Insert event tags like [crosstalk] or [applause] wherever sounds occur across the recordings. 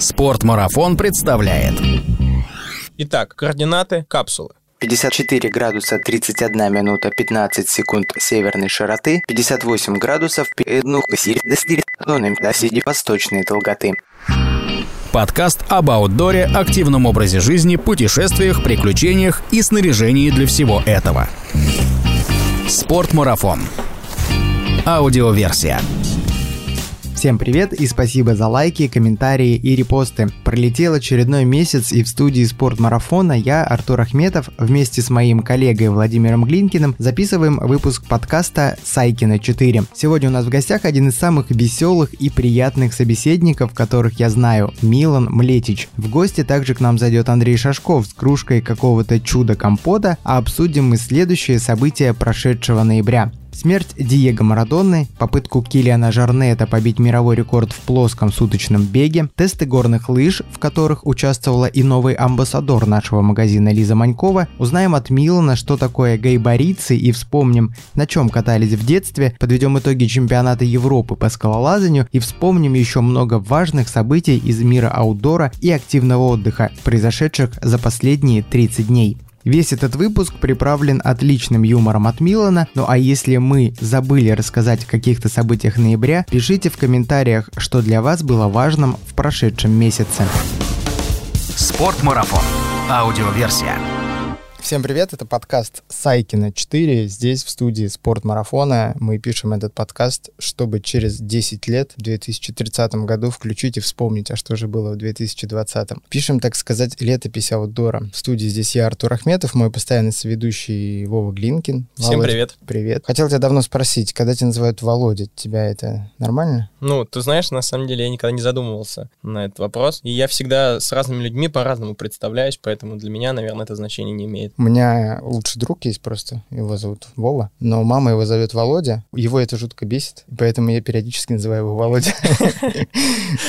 Спортмарафон представляет. Итак, координаты капсулы. 54 градуса 31 минута 15 секунд северной широты, 58 градусов 1 восточной долготы. Подкаст об аутдоре, активном образе жизни, путешествиях, приключениях и снаряжении для всего этого. Спортмарафон. Аудиоверсия. Всем привет и спасибо за лайки, комментарии и репосты. Пролетел очередной месяц и в студии спортмарафона я, Артур Ахметов, вместе с моим коллегой Владимиром Глинкиным записываем выпуск подкаста «Сайкина 4». Сегодня у нас в гостях один из самых веселых и приятных собеседников, которых я знаю, Милан Млетич. В гости также к нам зайдет Андрей Шашков с кружкой какого-то чуда-компота, а обсудим мы следующие события прошедшего ноября. Смерть Диего Марадонны, попытку Килиана Жарнета побить мировой рекорд в плоском суточном беге, тесты горных лыж, в которых участвовала и новый амбассадор нашего магазина Лиза Манькова, узнаем от Милана, что такое гайбарицы и вспомним, на чем катались в детстве, подведем итоги чемпионата Европы по скалолазанию и вспомним еще много важных событий из мира аутдора и активного отдыха, произошедших за последние 30 дней. Весь этот выпуск приправлен отличным юмором от Милана, ну а если мы забыли рассказать о каких-то событиях ноября, пишите в комментариях, что для вас было важным в прошедшем месяце. Спортмарафон. Аудиоверсия. Всем привет, это подкаст Сайкина 4. Здесь в студии Спортмарафона мы пишем этот подкаст, чтобы через 10 лет, в 2030 году, включить и вспомнить, а что же было в 2020. Пишем, так сказать, летопись аутдора. В студии здесь я, Артур Ахметов, мой постоянный соведущий Вова Глинкин. Всем Володь, привет. Привет. Хотел тебя давно спросить, когда тебя называют Володя, тебя это нормально? Ну, ты знаешь, на самом деле я никогда не задумывался на этот вопрос. И я всегда с разными людьми по-разному представляюсь, поэтому для меня, наверное, это значение не имеет. У меня лучший друг есть просто, его зовут Вова, но мама его зовет Володя. Его это жутко бесит, поэтому я периодически называю его Володя. [laughs]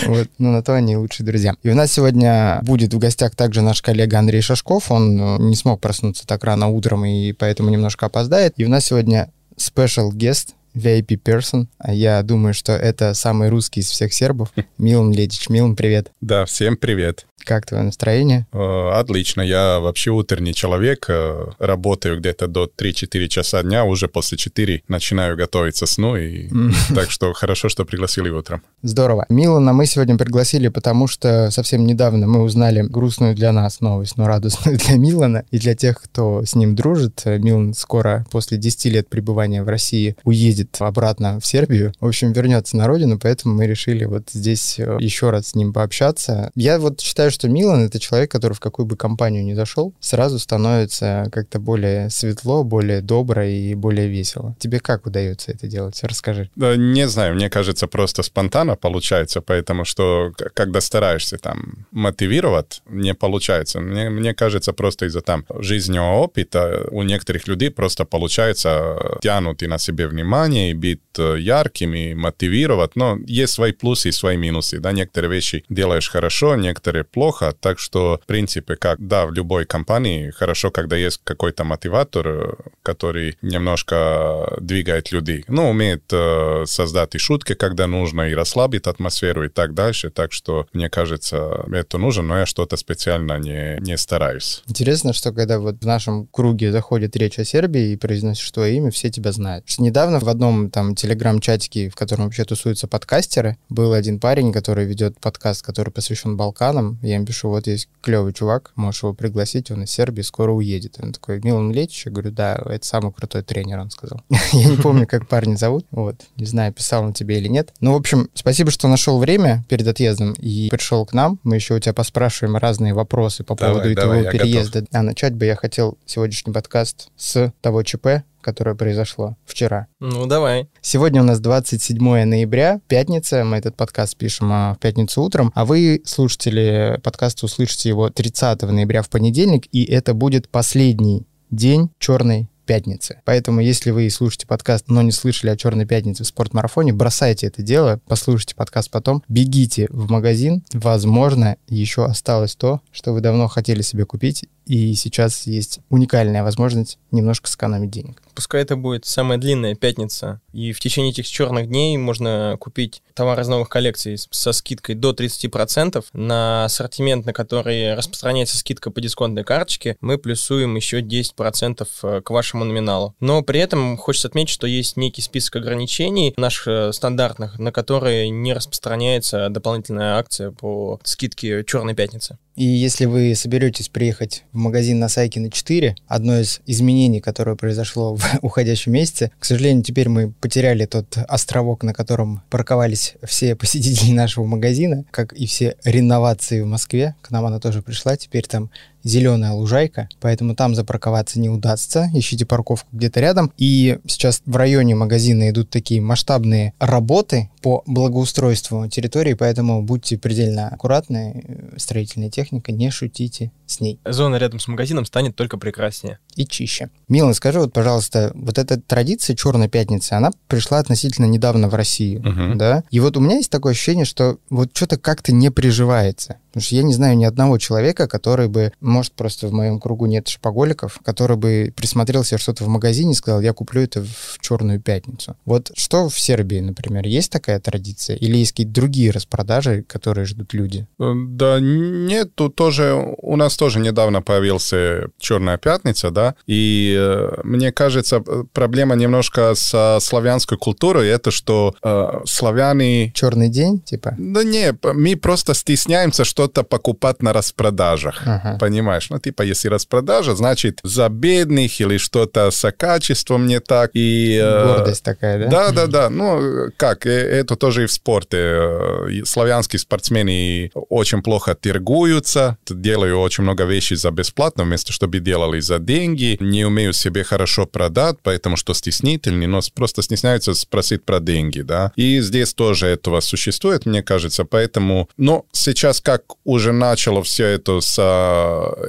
Вот, ну на то они лучшие друзья. И у нас сегодня будет в гостях также наш коллега Андрей Шашков. Он э, не смог проснуться так рано утром и поэтому немножко опоздает. И у нас сегодня special guest, VIP person. А Я думаю, что это самый русский из всех сербов. [laughs] Милан Ледич. Милан, привет. Да, всем привет. Как твое настроение? Э, Отлично, я вообще утренний человек, э, работаю где-то до 3-4 часа дня, уже после 4 начинаю готовиться сну, и [laughs] так что хорошо, что пригласили утром. Здорово. Милана мы сегодня пригласили, потому что совсем недавно мы узнали грустную для нас новость, но радостную для Милана и для тех, кто с ним дружит. Милан скоро, после 10 лет пребывания в России, уедет обратно в Сербию. В общем, вернется на родину, поэтому мы решили вот здесь э, еще раз с ним пообщаться. Я вот считаю, что Милан — это человек, который в какую бы компанию ни зашел, сразу становится как-то более светло, более добро и более весело. Тебе как удается это делать? Расскажи. Да, Не знаю, мне кажется, просто спонтанно получается, потому что когда стараешься там мотивировать, не получается. Мне, мне кажется, просто из-за там жизненного опыта у некоторых людей просто получается тянуть и на себе внимание, и быть ярким, и мотивировать. Но есть свои плюсы и свои минусы. Да, некоторые вещи делаешь хорошо, некоторые плохо. Так что, принципе, как, да, в любой компании хорошо, когда есть какой-то мотиватор, э, который немножко двигает людей. Ну, умеет э, создать и шутки, когда нужно, и расслабить атмосферу, и так дальше. Так что, мне кажется, это нужно, но я что-то специально не, не стараюсь. Интересно, что когда вот в нашем круге заходит речь о Сербии и произносишь твое имя, все тебя знают. Что недавно в одном там телеграм-чатике, в котором вообще тусуются подкастеры, был один парень, который ведет подкаст, который посвящен Балканам. Я им пишу, вот есть клевый чувак, можешь его пригласить, он из Сербии скоро уедет. Он такой, Милан Летич? Я говорю, да, это самый крутой тренер, он сказал. [laughs] Я не помню, как парня зовут, вот, не знаю, писал он тебе или нет. Ну, в общем, спасибо, что нашел время перед отъездом и пришел к нам. Мы еще у тебя поспрашиваем разные вопросы по Давай, поводу давай, я переезда. А начать бы я хотел сегодняшний подкаст с того ЧП, которое произошло вчера. Ну, давай. Сегодня у нас 27 ноября, пятница. Мы этот подкаст пишем а, в пятницу утром, а вы, слушатели подкаста, услышите его 30 ноября в понедельник, и это будет последний день черной пятницы. Поэтому, если вы слушаете подкаст, но не слышали о черной пятнице в спортмарафоне, бросайте это дело, послушайте подкаст потом, бегите в магазин. Возможно, еще осталось то, что вы давно хотели себе купить, и сейчас есть уникальная возможность немножко сэкономить денег. Пускай это будет самая длинная пятница, и в течение этих черных дней можно купить товар из новых коллекций со скидкой до 30%. На ассортимент, на который распространяется скидка по дисконтной карточке, мы плюсуем еще 10% э, к вашему номиналу. Но при этом хочется отметить, что есть некий список ограничений наших э, стандартных, на которые не распространяется дополнительная акция по скидке «Черной пятницы». И если вы соберетесь приехать в магазин на Сайкина 4, одно из изменений, которое произошло в [laughs] уходящем месяце, к сожалению, теперь мы потеряли тот островок, на котором парковались все [laughs] посетители нашего магазина, как и все реновации в Москве. К нам она тоже пришла, теперь там зеленая лужайка, поэтому там запарковаться не удастся. Ищите парковку где-то рядом. И сейчас в районе магазина идут такие масштабные работы по благоустройству территории, поэтому будьте предельно аккуратны. Строительная техника, не шутите с ней. Зона рядом с магазином станет только прекраснее. И чище. Милан, скажи вот, пожалуйста, вот эта традиция Черной пятницы, она пришла относительно недавно в Россию, Мгм. да? И вот у меня есть такое ощущение, что вот что-то как-то не приживается. Потому что я не знаю ни одного человека, который бы, может, просто в моем кругу нет шопоголиков, который бы присмотрел себе что-то в магазине и сказал, я куплю это в Черную пятницу. Вот что в Сербии, например, есть такая традиция? Или есть какие-то другие распродажи, которые ждут люди? Э, Да нет, тут тоже у нас тоже недавно появился Черная пятница, да, и э, мне кажется, проблема немножко со славянской культурой, это что э, славяне Черный день, типа? да не, мы просто стесняемся что-то покупать на распродажах. Ага. Понимаешь? Ну, типа, если распродажа, значит, за бедных или что-то с качеством не так. И, э, Гордость такая, да? Да, да, да. Ну, как, э, это тоже и в спорте. Э, Славянские спортсмены очень плохо торгуются, делают очень много вещей за бесплатно, вместо чтобы делали за деньги, не умеют себе хорошо продать, поэтому что стеснительны, но просто стесняются спросить про деньги, да. И здесь тоже этого существует, мне кажется, поэтому... Но сейчас, как уже начало все это с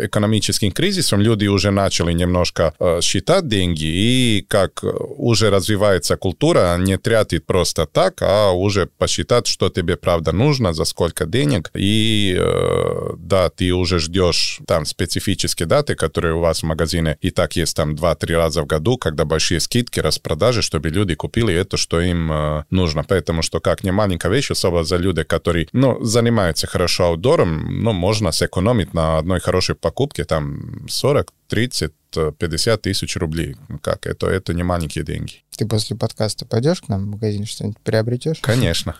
экономическим кризисом, люди уже начали немножко э, считать деньги, и как уже развивается культура, не тратить просто так, а уже посчитать, что тебе правда нужно, за сколько денег, и э, да, ты уже ждешь там специфические даты, которые у вас в магазине и так есть там 2-3 раза в году, когда большие скидки, распродажи, чтобы люди купили это, что им э, нужно. Поэтому что как не маленькая вещь, особо за людей, которые, ну, занимаются хорошо аутдором, ну, можно сэкономить на одной хорошей покупке, там, 40, 30, э, 50 тысяч рублей. Как это? Это не маленькие деньги. Ты после подкаста пойдешь к нам в магазин, что-нибудь приобретешь? Конечно.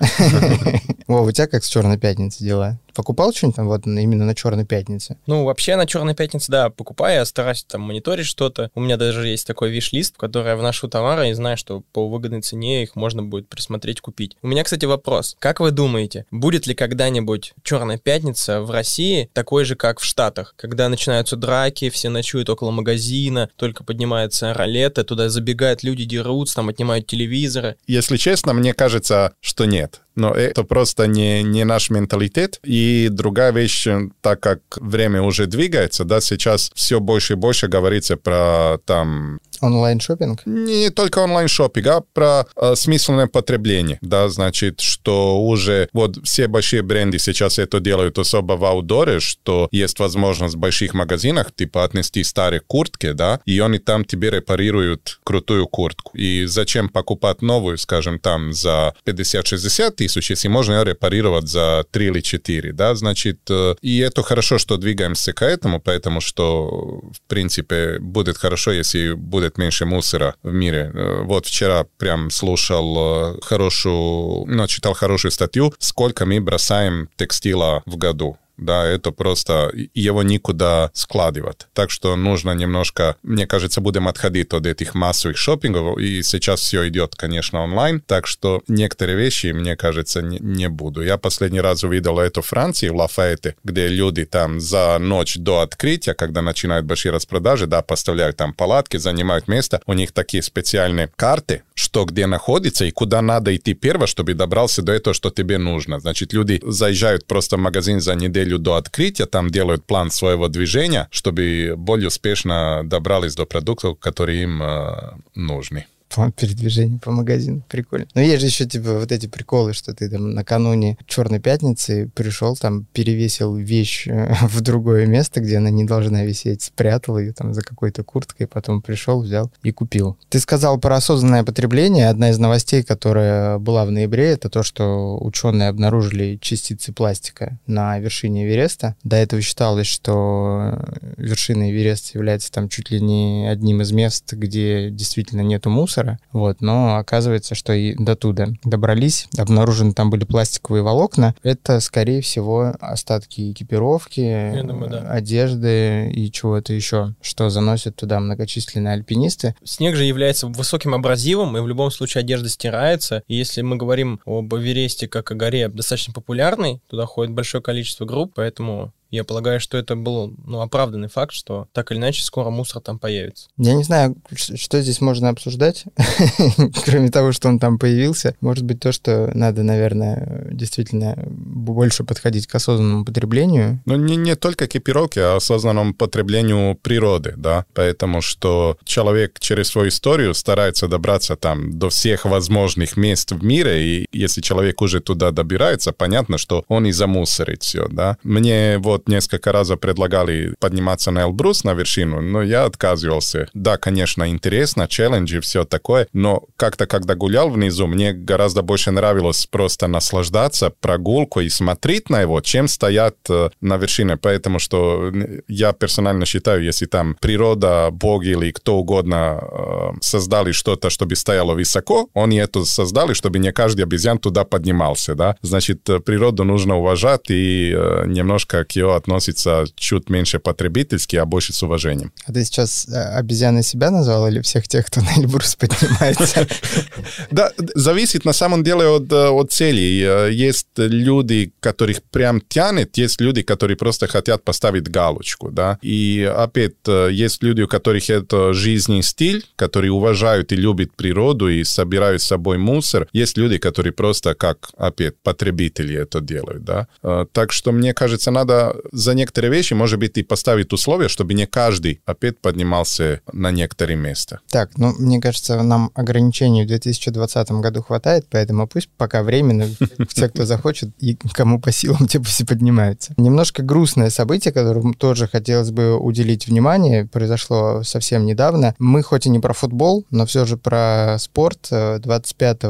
[laughs] Вова, у тебя как с Черной пятницей дела? Покупал что-нибудь там вот именно на Черной пятнице? Ну, вообще на Черной пятнице, да, покупаю, я стараюсь там мониторить что-то. У меня даже есть такой виш-лист, в который я вношу товары и знаю, что по выгодной цене их можно будет присмотреть, купить. У меня, кстати, вопрос. Как вы думаете, будет ли когда-нибудь Черная пятница в России такой же, как в Штатах? Когда начинаются драки, все ночуют около магазина, только поднимается ролеты, туда забегают люди, дерутся, там отнимают телевизоры. Если честно, мне кажется, что нет. Но это просто не, не наш менталитет. И другая вещь, так как время уже двигается, да, сейчас все больше и больше говорится про там Онлайн-шоппинг? не только онлайн-шопинг, а про э, смысленное потребление, да, значит, что уже вот все большие бренды сейчас это делают особо в аутдоре, что есть возможность в больших магазинах, типа, отнести старые куртки, да, и они там тебе репарируют крутую куртку. И зачем покупать новую, скажем, там за 50-60 если можно ее репарировать за 3 или 4, да, значит, э, и это хорошо, что двигаемся к этому, поэтому что, в принципе, будет хорошо, если будет меньше мусора в мире. Э, Вот вчера прям слушал э, хорошую, ну, читал хорошую статью, сколько мы бросаем текстила в году. Да, это просто его никуда складывать. Так что нужно немножко, мне кажется, будем отходить от этих массовых шопингов, и сейчас все идет, конечно, онлайн, так что некоторые вещи, мне кажется, не, не буду. Я последний раз увидел это в Франции, в Лафайете, где люди там за ночь до открытия, когда начинают большие распродажи, да, поставляют там палатки, занимают место, у них такие специальные карты, что где находится и куда надо идти первое, чтобы добрался до этого, что тебе нужно. Значит, люди заезжают просто в магазин за неделю неделю до открытия там делают план своего движения, чтобы более успешно добрались до продуктов, которые им э, нужны план передвижения по магазину. Прикольно. Но есть же еще, типа, вот эти приколы, что ты там накануне Черной пятницы пришел, там, перевесил вещь э, [laughs] в другое место, где она не должна висеть, спрятал ее там за какой-то курткой, потом пришел, взял и купил. Ты сказал про осознанное потребление. Одна из новостей, которая была в ноябре, это то, что ученые обнаружили частицы пластика на вершине Эвереста. До этого считалось, что вершина Эвереста является там чуть ли не одним из мест, где действительно нету мусора, мусора, вот, но оказывается, что и до туда добрались, обнаружены там были пластиковые волокна, это, скорее всего, остатки экипировки, думаю, да. одежды и чего-то еще, что заносят туда многочисленные альпинисты. Снег же является высоким абразивом, и в любом случае одежда стирается, и если мы говорим об Эвересте как о горе достаточно популярной, туда ходит большое количество групп, поэтому я полагаю, что это был ну, оправданный факт, что так или иначе скоро мусор там появится. Я не знаю, что здесь можно обсуждать, [laughs] кроме того, что он там появился. Может быть, то, что надо, наверное, действительно больше подходить к осознанному потреблению. Ну, не, не только к экипировке, а осознанному потреблению природы, да. Поэтому что человек через свою историю старается добраться там до всех возможных мест в мире, и если человек уже туда добирается, понятно, что он и замусорит все, да. Мне вот вот несколько раз предлагали подниматься на Эльбрус, на вершину, но я отказывался. Да, конечно, интересно, челленджи, все такое, но как-то, когда гулял внизу, мне гораздо больше нравилось просто наслаждаться прогулкой и смотреть на его, чем стоять э, на вершине, поэтому что я персонально считаю, если там природа, боги или кто угодно э, создали что-то, чтобы стояло высоко, они это создали, чтобы не каждый обезьян туда поднимался, да, значит, э, природу нужно уважать и немножко к ее относится чуть меньше потребительски, а больше с уважением. А ты сейчас э, обезьяны себя назвал или всех тех, кто на Эльбрус поднимается? [laughs] Да, зависит на самом деле от, э, целей. Э, есть люди, которых прям тянет, есть люди, которые просто хотят поставить галочку, да. И опять, есть люди, у которых это жизненный стиль, которые уважают и любят природу и собирают с собой мусор. Есть люди, которые просто как, опять, потребители это делают, да. Так что, мне кажется, надо за некоторые вещи, может быть, и поставить условия, чтобы не каждый опять поднимался на некоторые места. Так, ну, мне кажется, нам ограничений в 2020 году хватает, поэтому пусть пока временно [laughs] все, кто захочет, и кому по силам, [laughs] те пусть и поднимаются. Немножко грустное событие, которому тоже хотелось бы уделить внимание, произошло совсем недавно. Мы хоть и не про футбол, но все же про спорт. 25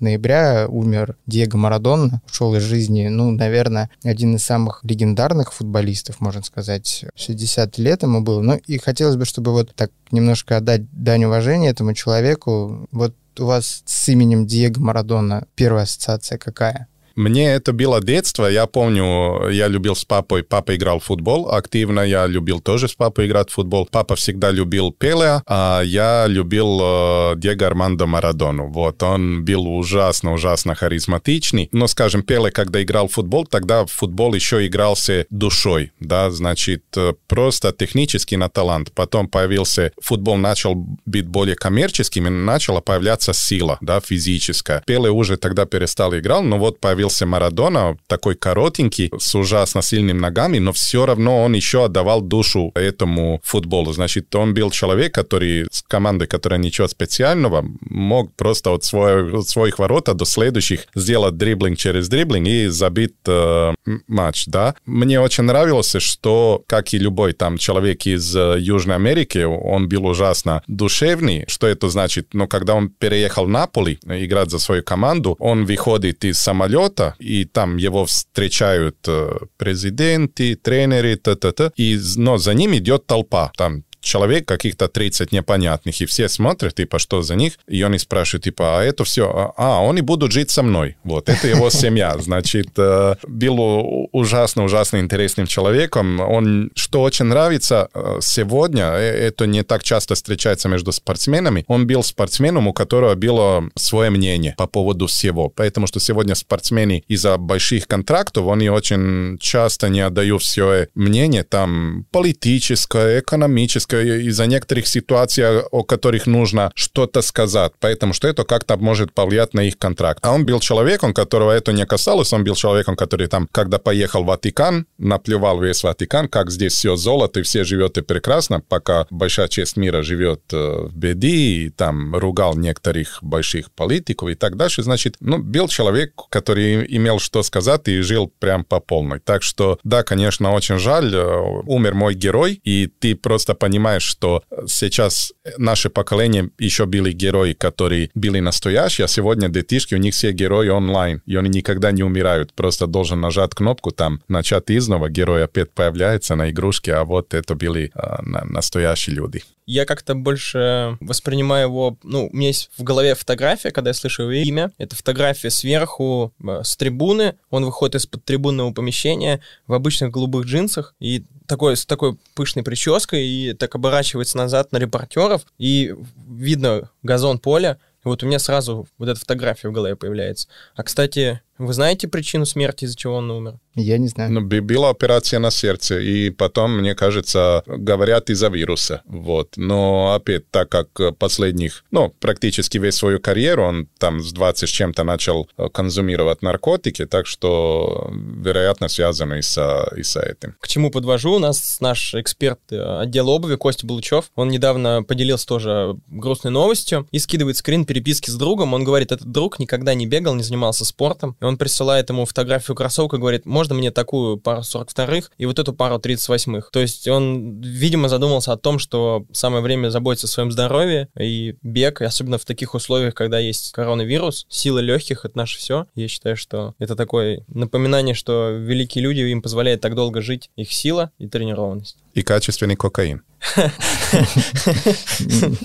ноября умер Диего Марадон, ушел из жизни, ну, наверное, один из самых легендарных профессиональных футболистов, можно сказать. 60 лет ему было. Ну и хотелось бы, чтобы вот так немножко отдать дань уважения этому человеку. Вот у вас с именем Диего Марадона первая ассоциация какая? Мне это было детство. Я помню, я любил с папой. Папа играл в футбол активно. Я любил тоже с папой играть в футбол. Папа всегда любил Пеле, а я любил э, Диего Армандо Марадону. Вот, он был ужасно-ужасно харизматичный. Но, скажем, Пеле, когда играл в футбол, тогда в футбол еще игрался душой, да, значит, э, просто технически на талант. Потом появился, футбол начал быть более коммерческим, и начала появляться сила, да, физическая. Пеле уже тогда перестал играть, но вот появился появился Марадона, такой коротенький, с ужасно сильными ногами, но все равно он еще отдавал душу этому футболу. Значит, он был человек, который с командой, которая ничего специального, мог просто от, свой, от своих ворот до следующих сделать дриблинг через дриблинг и забить э, матч, да. Мне очень нравилось, что, как и любой там человек из э, Южной Америки, он был ужасно душевный. Что это значит? Но когда он переехал в Наполи играть за свою команду, он выходит из самолета, самолета, и там его встречают э, президенты, тренеры, т.т.т. И, но за ним идет толпа. Там человек, каких-то 30 непонятных, и все смотрят, типа, что за них, и они спрашивают, типа, а это все, а, они будут жить со мной, вот, это его семья, [laughs] значит, э, был ужасно-ужасно интересным человеком, он, что очень нравится э, сегодня, э, это не так часто встречается между спортсменами, он был спортсменом, у которого было свое мнение по поводу всего, поэтому что сегодня спортсмены из-за больших контрактов, они очень часто не отдают все мнение, там, политическое, экономическое, из-за некоторых ситуаций, о которых нужно что-то сказать, поэтому что это как-то может повлиять на их контракт. А он был человеком, которого это не касалось, он был человеком, который там, когда поехал в Ватикан, наплевал весь Ватикан, как здесь все золото, и все живет и прекрасно, пока большая часть мира живет э, в беде, и там ругал некоторых больших политиков и так дальше. Значит, ну, был человек, который имел что сказать и жил прям по полной. Так что, да, конечно, очень жаль, э, умер мой герой, и ты просто понимаешь, что сейчас наше поколение еще были герои, которые были настоящие, а сегодня детишки, у них все герои онлайн, и они никогда не умирают. Просто должен нажать кнопку там, начать изнова, герой опять появляется на игрушке, а вот это были а, настоящие люди я как-то больше воспринимаю его... Ну, у меня есть в голове фотография, когда я слышу его имя. Это фотография сверху, э, с трибуны. Он выходит из-под трибунного помещения в обычных голубых джинсах и такой, с такой пышной прической, и так оборачивается назад на репортеров, и видно газон поля, и вот у меня сразу вот эта фотография в голове появляется. А, кстати, вы знаете причину смерти, из-за чего он умер? Я не знаю. Ну, была операция на сердце, и потом, мне кажется, говорят из-за вируса. Вот. Но опять, так как последних, ну, практически весь свою карьеру, он там с 20 с чем-то начал консумировать наркотики, так что, вероятно, связано и с, и с этим. К чему подвожу? У нас наш эксперт э, отдела обуви Костя Булычев, он недавно поделился тоже грустной новостью и скидывает скрин переписки с другом. Он говорит, этот друг никогда не бегал, не занимался спортом, он присылает ему фотографию кроссовка и говорит, можно мне такую пару 42-х и вот эту пару 38-х. То есть он, видимо, задумался о том, что самое время заботиться о своем здоровье и бег, и особенно в таких условиях, когда есть коронавирус, сила легких — это наше все. Я считаю, что это такое напоминание, что великие люди, им позволяет так долго жить их сила и тренированность. И качественный кокаин. [laughs]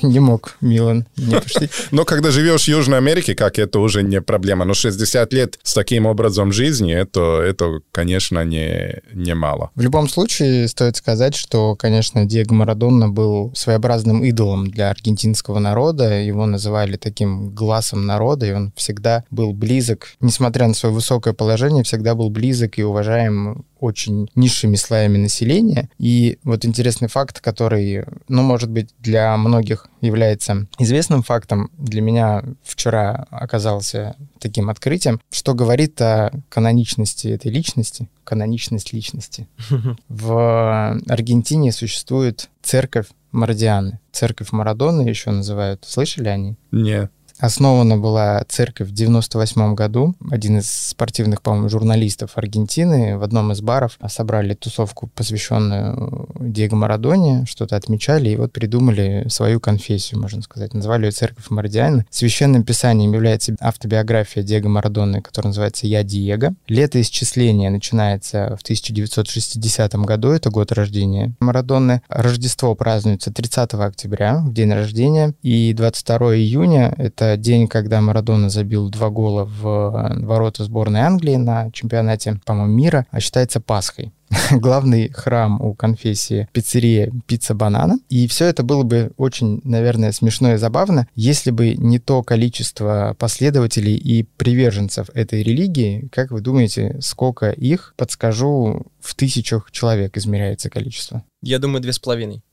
Не мог Милан не пошли. [laughs] Но когда живешь в Южной Америке, как это уже не проблема. Но 60 лет с таким образом жизни, это, это конечно, не, не мало. В любом случае, стоит сказать, что, конечно, Диего Марадонна был своеобразным идолом для аргентинского народа. Его называли таким глазом народа, и он всегда был близок, несмотря на свое высокое положение, всегда был близок и уважаем очень низшими слоями населения. И вот интересный факт, который, ну, может быть, для многих является известным фактом, для меня вчера оказался таким открытием, что говорит о каноничности этой личности, каноничность личности. [laughs] В Аргентине существует церковь Марадианы. Церковь Марадоны еще называют. Слышали они? Нет. Основана была церковь в 98 году. Один из спортивных, по-моему, журналистов Аргентины в одном из баров собрали тусовку, посвященную Диего Марадоне, что-то отмечали, и вот придумали свою конфессию, можно сказать. Назвали ее церковь Марадиана. Священным писанием является автобиография Диего Марадоны, которая называется «Я Диего». Летоисчисление начинается в 1960 году, это год рождения Марадоны. Рождество празднуется 30 октября, в день рождения, и 22 июня — это день, когда Марадона забил два гола в э, ворота сборной Англии на чемпионате, по-моему, мира, а считается Пасхой [laughs] главный храм у конфессии пиццерия Пицца Банана. И все это было бы очень, наверное, смешно и забавно, если бы не то количество последователей и приверженцев этой религии. Как вы думаете, сколько их, подскажу, в тысячах человек измеряется количество? Я думаю, две с половиной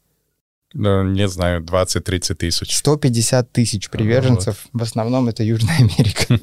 ну, не знаю, 20-30 тысяч. 150 тысяч приверженцев. Вот. В основном это Южная Америка.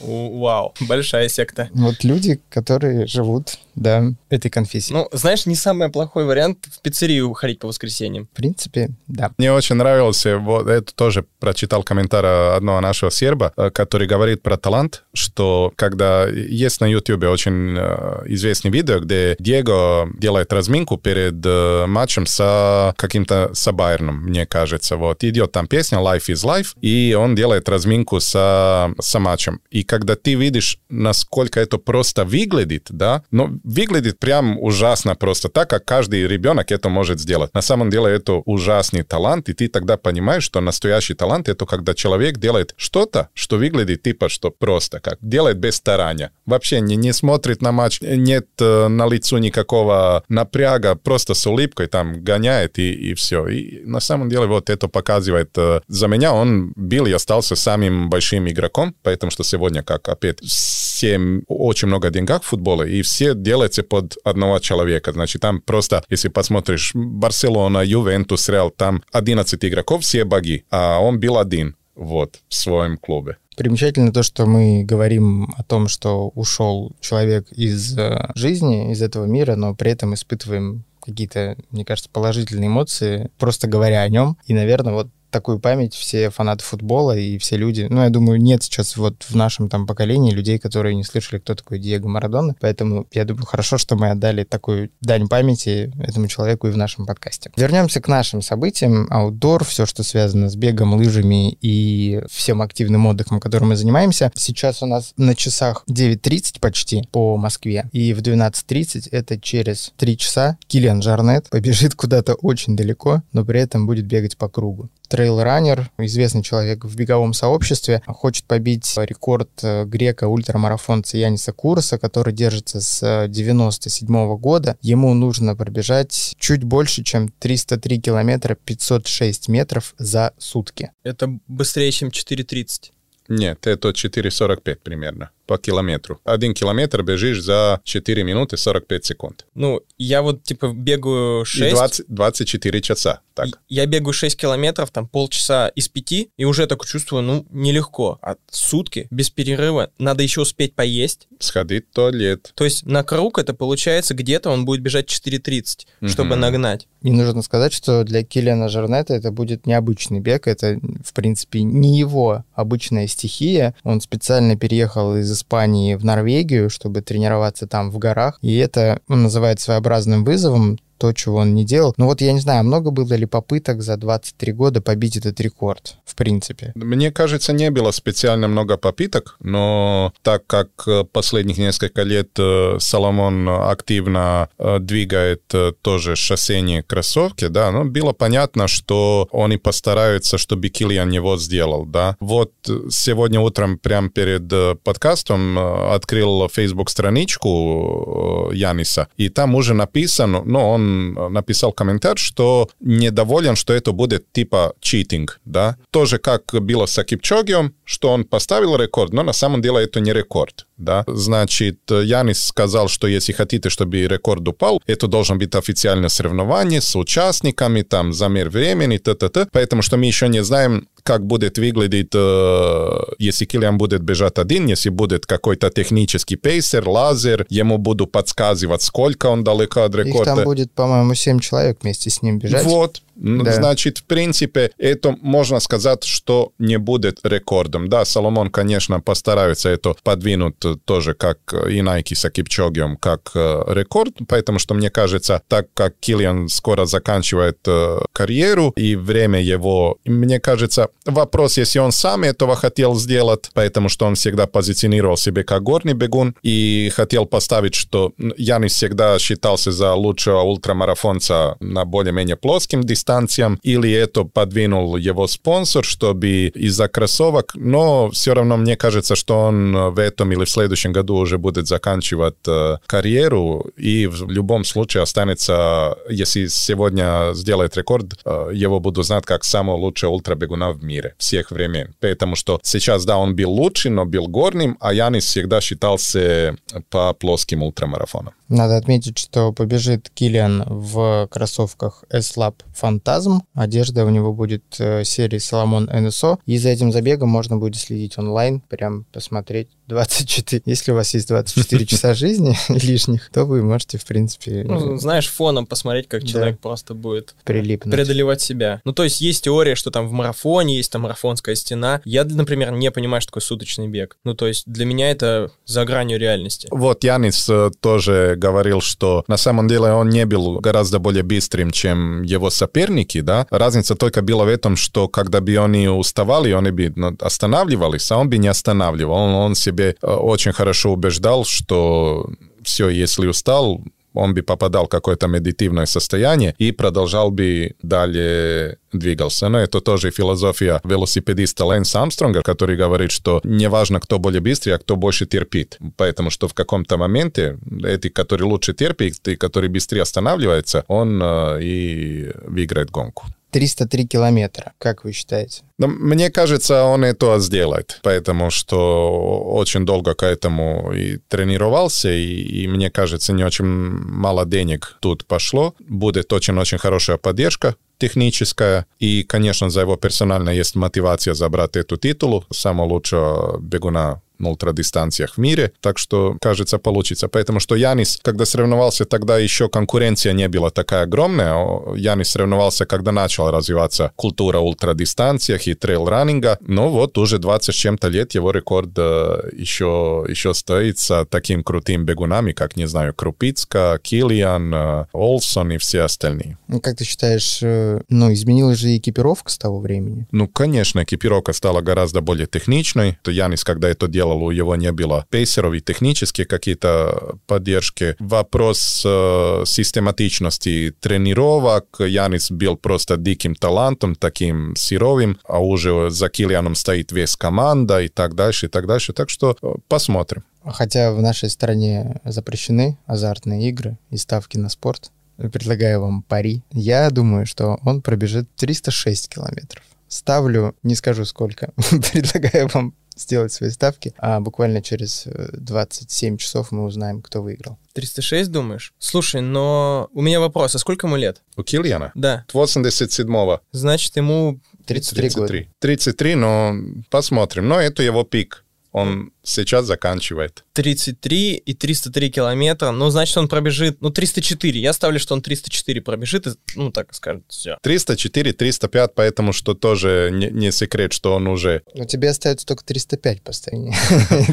[laughs] Вау, большая секта. Вот люди, которые живут, да, этой конфессии. Ну, знаешь, не самый плохой вариант в пиццерию ходить по воскресеньям. В принципе, да. Мне очень нравился, вот это тоже прочитал комментарий одного нашего серба, э, который говорит про талант, что когда есть на YouTube очень э, известный видео, где Диего делает разминку перед э, матчем с каким-то с Байерном, мне кажется. Вот идет там песня Life is Life, и он делает разминку с, с матчем. И когда ты видишь, насколько это просто выглядит, да, ну, выглядит прям ужасно просто, так как каждый ребенок это может сделать. На самом деле это ужасный талант, и ты тогда понимаешь, что настоящий талант это когда человек делает что-то, что выглядит типа что просто, как делает без старания. Вообще не, не смотрит на матч, нет э, на лицу никакого напряга, просто с улыбкой там гоняет и, и все. И на самом деле вот это показывает, за меня он был и остался самым большим игроком, поэтому что сегодня, как опять все очень много денег в футболе, и все делается под одного человека. Значит, там просто, если посмотришь, Барселона, Ювентус, Реал, там 11 игроков, все боги, а он был один вот, в своем клубе. Примечательно то, что мы говорим о том, что ушел человек из жизни, из этого мира, но при этом испытываем какие-то, мне кажется, положительные эмоции, просто говоря о нем. И, наверное, вот такую память все фанаты футбола и все люди. Ну, я думаю, нет сейчас вот в нашем там поколении людей, которые не слышали, кто такой Диего Марадона. Поэтому я думаю, хорошо, что мы отдали такую дань памяти этому человеку и в нашем подкасте. Вернемся к нашим событиям. Аутдор, все, что связано с бегом, лыжами и всем активным отдыхом, которым мы занимаемся. Сейчас у нас на часах 9.30 почти по Москве. И в 12.30 это через 3 часа Киллиан Жарнет побежит куда-то очень далеко, но при этом будет бегать по кругу трейл-раннер, известный человек в беговом сообществе, хочет побить рекорд э, грека ультрамарафонца Яниса Курса, который держится с 97 -го года. Ему нужно пробежать чуть больше, чем 303 километра 506 метров за сутки. Это быстрее, чем 4.30. Нет, это 4.45 примерно по километру. Один километр бежишь за 4 минуты 45 секунд. Ну, я вот, типа, бегаю 6... И 20, 24 часа, так. Я бегаю 6 километров, там, полчаса из 5, и уже такое чувствую, ну, нелегко. А сутки, без перерыва, надо еще успеть поесть. Сходить в туалет. То есть на круг это получается где-то он будет бежать 4.30, угу. чтобы нагнать. И нужно сказать, что для Киллиана Жернета это будет необычный бег, это, в принципе, не его обычная стихия. Он специально переехал из Испании в Норвегию, чтобы тренироваться там в горах. И это он называет своеобразным вызовом, то, чего он не делал. Ну вот я не знаю, много было ли попыток за 23 года побить этот рекорд, в принципе? Мне кажется, не было специально много попыток, но так как э, последних несколько лет э, Соломон активно э, двигает тоже шоссейные кроссовки, да, ну, было понятно, что он и постарается, чтобы Киллиан его сделал, да. Вот сегодня утром, прямо перед подкастом, открыл Facebook страничку Яниса, и там уже написано, ну, он написал комментарий, что недоволен, что это будет типа читинг, да. Тоже как было с Акипчогием, что он поставил рекорд, но на самом деле это не рекорд, да. Значит, Янис сказал, что если хотите, чтобы рекорд упал, это должен быть официальное соревнование с участниками, там, замер времени, т-т-т. Поэтому что мы еще не знаем, как будет выглядеть, э, если Киллиан будет бежать один, если будет какой-то технический пейсер, лазер, ему буду подсказывать, сколько он далеко от рекорда. Их там будет, по-моему, 7 человек вместе с ним бежать. Вот, да. Значит, в принципе, это можно сказать, что не будет рекордом. Да, Соломон, конечно, постарается это подвинуть тоже как и Nike с Кипчогием, как э, рекорд, поэтому что мне кажется, так как Киллиан скоро заканчивает э, карьеру и время его, мне кажется, вопрос, если он сам этого хотел сделать, поэтому что он всегда позиционировал себя как горный бегун и хотел поставить, что Янис всегда считался за лучшего ультрамарафонца на более-менее плоским дистанциям, или это подвинул его спонсор, чтобы из-за кроссовок, но все равно мне кажется, что он в этом или в следующем году уже будет заканчивать э, карьеру, и в любом случае останется, если сегодня сделает рекорд, э, его буду знать как самого лучшего ультрабегуна в мире всех времен. Потому что сейчас, да, он был лучший, но был горным, а Янис всегда считался по плоским ультрамарафонам. Надо отметить, что побежит Киллиан в кроссовках S-Lab Phantasm. Одежда у него будет э, серии Соломон NSO. И за этим забегом можно будет следить онлайн, прям посмотреть 24. Если у вас есть 24 часа жизни [laughs] лишних, то вы можете, в принципе... Ну, знаешь, фоном посмотреть, как человек да. просто будет Прилипнуть. преодолевать себя. Ну, то есть есть теория, что там в марафоне есть там марафонская стена. Я, например, не понимаю, что такое суточный бег. Ну, то есть для меня это за гранью реальности. Вот Янис э, тоже говорил, что на самом деле он не был гораздо более быстрым, чем его соперники, да. Разница только была в этом, что когда бы они уставали, они бы ну, останавливались, а он бы не останавливал. Он, он себе э, очень хорошо убеждал, что все, если устал, он бы попадал в какое-то медитивное состояние и продолжал бы далее двигался. Но это тоже философия велосипедиста Лэнса Армстронга, который говорит, что не важно, кто более быстрый, а кто больше терпит. Поэтому что в каком-то моменте эти, который лучше терпит и который быстрее останавливается, он э, и выиграет гонку. 303 километра, как вы считаете? Но мне кажется, он это сделает, потому что очень долго к этому и тренировался, и, и мне кажется, не очень мало денег тут пошло. Будет очень-очень хорошая поддержка техническая. И, конечно, за его персонально есть мотивация забрать эту титулу самого лучшего бегуна на ультрадистанциях в мире. Так что, кажется, получится. Поэтому что Янис, когда соревновался, тогда еще конкуренция не была такая огромная. Янис соревновался, когда начала развиваться культура ультрадистанциях и трейл-раннинга. Но вот уже 20 с чем-то лет его рекорд еще, э, еще стоит с таким крутым бегунами, как, не знаю, Крупицка, Киллиан, э, Олсон и все остальные. Ну, как ты считаешь, э, ну, изменилась же экипировка с того времени? Ну, конечно, экипировка стала гораздо более техничной. Янис, когда это делал, делал, у него не было пейсеров и технические какие-то поддержки. Вопрос э, систематичности тренировок. Янис был просто диким талантом, таким сировым, а уже за Килианом стоит весь команда и так дальше, и так дальше. Так что э, посмотрим. Хотя в нашей стране запрещены азартные игры и ставки на спорт, предлагаю вам пари. Я думаю, что он пробежит 306 километров. Ставлю, не скажу сколько, [laughs] предлагаю вам сделать свои ставки, а буквально через 27 э, часов мы узнаем, кто выиграл. 306, думаешь? Слушай, но у меня вопрос, а сколько ему лет? У Кильяна? Да. 87-го. Значит, ему... 33, 33 года. 33, но посмотрим. Но это его пик. Он сейчас заканчивает. 33 и 303 километра, ну, значит, он пробежит, ну, 304. Я ставлю, что он 304 пробежит, и, ну, так скажем, все. 304, 305, поэтому что тоже не, не секрет, что он уже... Но тебе остается только 305 по стране.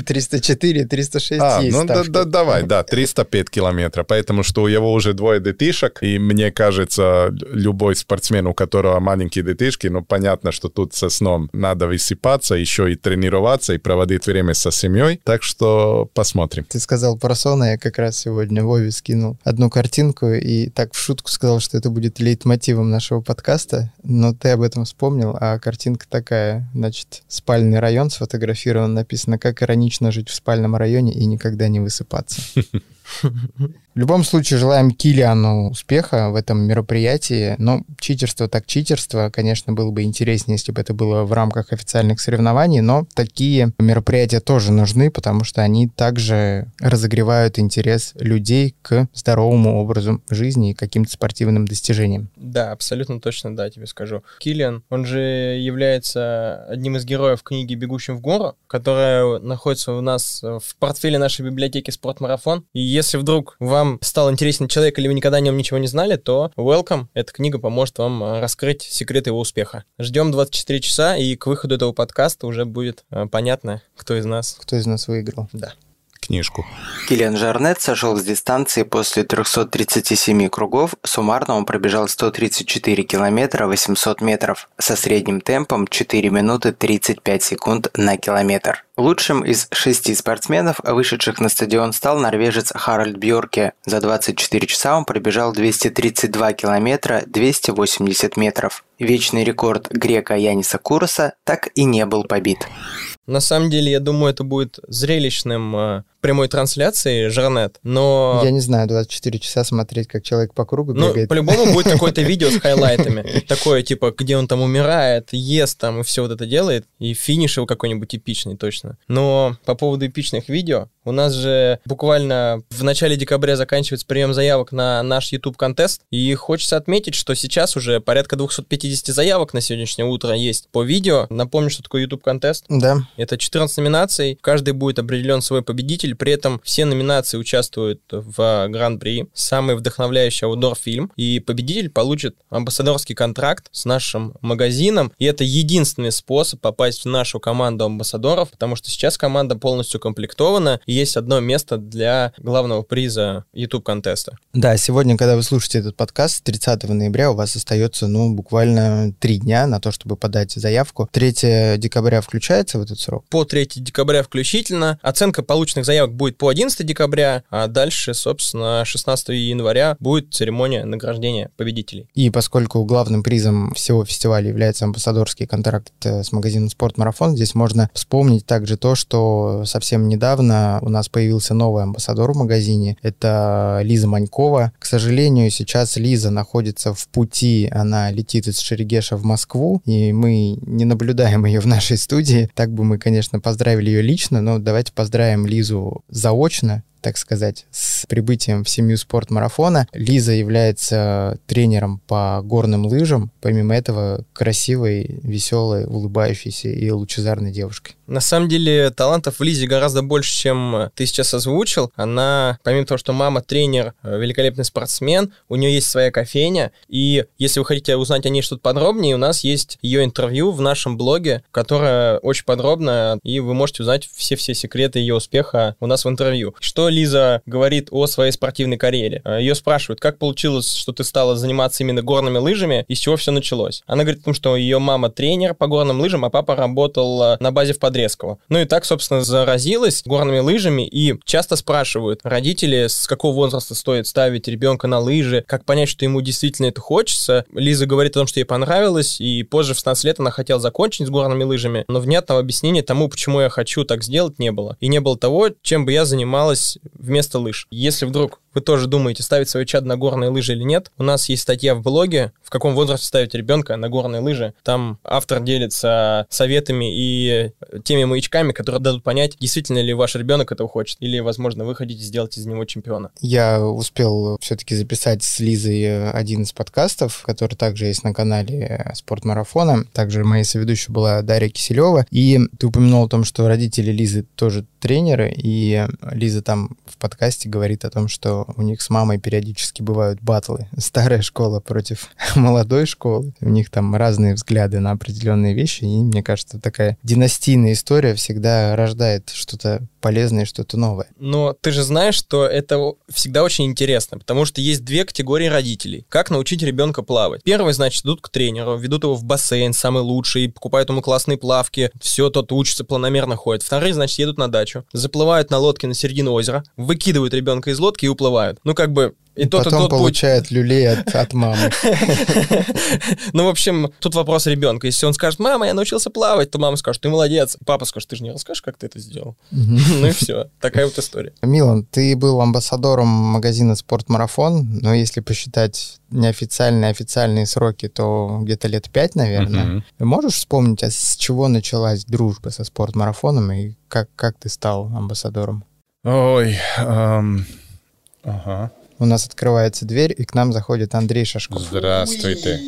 304, 306 а, есть ну, да, да, давай, да, 305 километров, поэтому что у него уже двое детишек, и мне кажется, любой спортсмен, у которого маленькие детишки, ну, понятно, что тут со сном надо высыпаться, еще и тренироваться, и проводить время со семьей, так что посмотрим. Ты сказал про сон, а я как раз сегодня Вове скинул одну картинку и так в шутку сказал, что это будет лейтмотивом нашего подкаста, но ты об этом вспомнил, а картинка такая, значит, спальный район сфотографирован, написано, как иронично жить в спальном районе и никогда не высыпаться. [laughs] [laughs] В любом случае, желаем Килиану успеха в этом мероприятии. Но читерство так читерство. Конечно, было бы интереснее, если бы это было в рамках официальных соревнований, но такие мероприятия тоже нужны, потому что они также разогревают интерес людей к здоровому образу жизни и каким-то спортивным достижениям. Да, абсолютно точно, да, тебе скажу. Килиан, он же является одним из героев книги «Бегущим в гору», которая находится у нас в портфеле нашей библиотеки «Спортмарафон». И если вдруг вам стал интересен человек или вы никогда о нем ничего не знали, то welcome. Эта книга поможет вам э, раскрыть секрет его успеха. Ждем 24 часа, и к выходу этого подкаста уже будет э, понятно, кто из нас. Кто из нас выиграл. Да книжку. Киллиан Жарнет сошел с дистанции после 337 кругов, суммарно он пробежал 134 километра 800 метров со средним темпом 4 минуты 35 секунд на километр. Лучшим из шести спортсменов, вышедших на стадион, стал норвежец Харальд Бьорке. За 24 часа он пробежал 232 километра 280 метров. Вечный рекорд грека Яниса Куроса так и не был побит. На самом деле, я думаю, это будет зрелищным э, прямой трансляции Жарнет, но... Я не знаю, 24 часа смотреть, как человек по кругу ну, бегает. По-любому будет какое-то видео с [laughs] хайлайтами. Такое, типа, где он там умирает, ест там и все вот это делает, и финиш его какой-нибудь эпичный точно. Но по поводу эпичных видео, у нас же буквально в начале декабря заканчивается прием заявок на наш YouTube-контест, и хочется отметить, что сейчас уже порядка 250 заявок на сегодняшнее утро есть по видео. Напомню, что такое YouTube-контест. Да. Это 14 номинаций, каждый будет определен свой победитель, при этом все номинации участвуют в Гран-при, самый вдохновляющий аудор-фильм, и победитель получит амбассадорский контракт с нашим магазином, и это единственный способ попасть в нашу команду амбассадоров, потому что сейчас команда полностью комплектована, и есть одно место для главного приза YouTube-контеста. Да, сегодня, когда вы слушаете этот подкаст, 30 ноября у вас остается, ну, буквально три дня на то, чтобы подать заявку. 3 декабря включается в этот срок? По 3 декабря включительно. Оценка полученных заявок заявок будет по 11 декабря, а дальше, собственно, 16 января будет церемония награждения победителей. И поскольку главным призом всего фестиваля является амбассадорский контракт э, с магазином «Спортмарафон», здесь можно вспомнить также то, что совсем недавно у нас появился новый амбассадор в магазине. Это Лиза Манькова. К сожалению, сейчас Лиза находится в пути, она летит из Шерегеша в Москву, и мы не наблюдаем ее в нашей студии. Так бы мы, конечно, поздравили ее лично, но давайте поздравим Лизу заочно так сказать, с прибытием в семью спортмарафона. Лиза является тренером по горным лыжам. Помимо этого, красивой, веселой, улыбающейся и лучезарной девушкой. На самом деле, талантов в Лизе гораздо больше, чем ты сейчас озвучил. Она, помимо того, что мама тренер, э, великолепный спортсмен, у нее есть своя кофейня. И если вы хотите узнать о ней что-то подробнее, у нас есть ее интервью в нашем блоге, которое очень подробно, и вы можете узнать все-все секреты ее успеха у нас в интервью. Что Лиза говорит о своей спортивной карьере. Э, Ее спрашивают, как получилось, что ты стала заниматься именно горными лыжами, и с чего все началось. Она говорит о том, что ее мама тренер по горным лыжам, а папа работал э, на базе в Подрезково. Ну и так, собственно, заразилась горными лыжами, и часто спрашивают родители, с какого возраста стоит ставить ребенка на лыжи, как понять, что ему действительно это хочется. Лиза говорит о том, что ей понравилось, и позже в 16 лет она хотела закончить с горными лыжами, но внятного объяснения тому, почему я хочу так сделать, не было. И не было того, чем бы я занималась вместо лыж. Если вдруг вы тоже думаете, ставить свое чадо на горные лыжи или нет, у нас есть статья в блоге, в каком возрасте ставить ребенка на горные лыжи. Там автор делится советами и теми маячками, которые дадут понять, действительно ли ваш ребенок этого хочет, или, возможно, вы хотите сделать из него чемпиона. Я успел все-таки записать с Лизой один из подкастов, который также есть на канале Спортмарафона. Также моей соведущей была Дарья Киселева. И ты упомянул о том, что родители Лизы тоже тренеры, и Лиза там в подкасте говорит о том, что у них с мамой периодически бывают батлы. [laughs] Старая школа против [laughs] молодой школы. У них там разные взгляды на определенные вещи, и мне кажется, такая династийная история всегда рождает что-то полезное, что-то новое. Но ты же знаешь, что это всегда очень интересно, потому что есть две категории родителей. Как научить ребенка плавать? Первый, значит, идут к тренеру, ведут его в бассейн, самый лучший, покупают ему классные плавки, все, тот учится, планомерно ходит. Вторые, значит, едут на дачу, заплывают на лодке на середину озера, выкидывают ребенка из лодки и уплывают. Ну, как бы, и, и тот, потом и тот получает путь... люлей от, от мамы. [laughs] Ну, в общем, тут вопрос ребенка. Если он скажет, мама, я научился плавать, то мама скажет, ты молодец. Папа скажет, ты же не расскажешь, как ты это сделал. [laughs] Ну и все. Такая вот история. Милан, ты был амбассадором магазина «Спортмарафон», но если посчитать неофициальные, официальные сроки, то где-то лет пять, наверное. Можешь вспомнить, а с чего началась дружба со «Спортмарафоном» и как, как ты стал амбассадором? Ой, ага. У нас открывается дверь, и к нам заходит Андрей Шашков. Здравствуйте.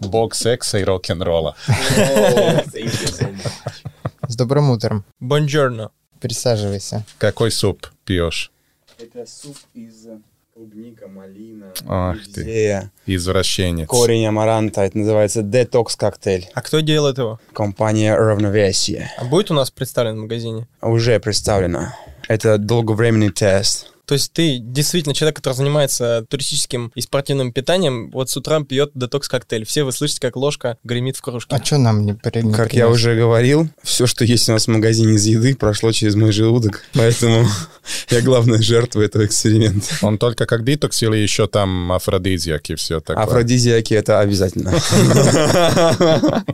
Бог секса и рок-н-ролла. С добрым утром. Бонжорно. Присаживайся. Какой суп пьешь? Это суп из клубника, малина, Ах ты, извращенец. корень амаранта. Это называется детокс-коктейль. А кто делает его? Компания «Равновесие». А будет у нас представлен в магазине? Уже представлено. Это долговременный тест. То есть ты действительно человек, который занимается туристическим и спортивным питанием, вот с утра пьет детокс-коктейль. Все вы слышите, как ложка гремит в кружке. А что нам не, при... не Как я уже говорил, все, что есть у нас в магазине из еды, прошло через мой желудок. Поэтому [laughs] я главная жертва этого эксперимента. Он только как детокс или еще там афродизиаки все такое? Афродизиаки это обязательно. [laughs]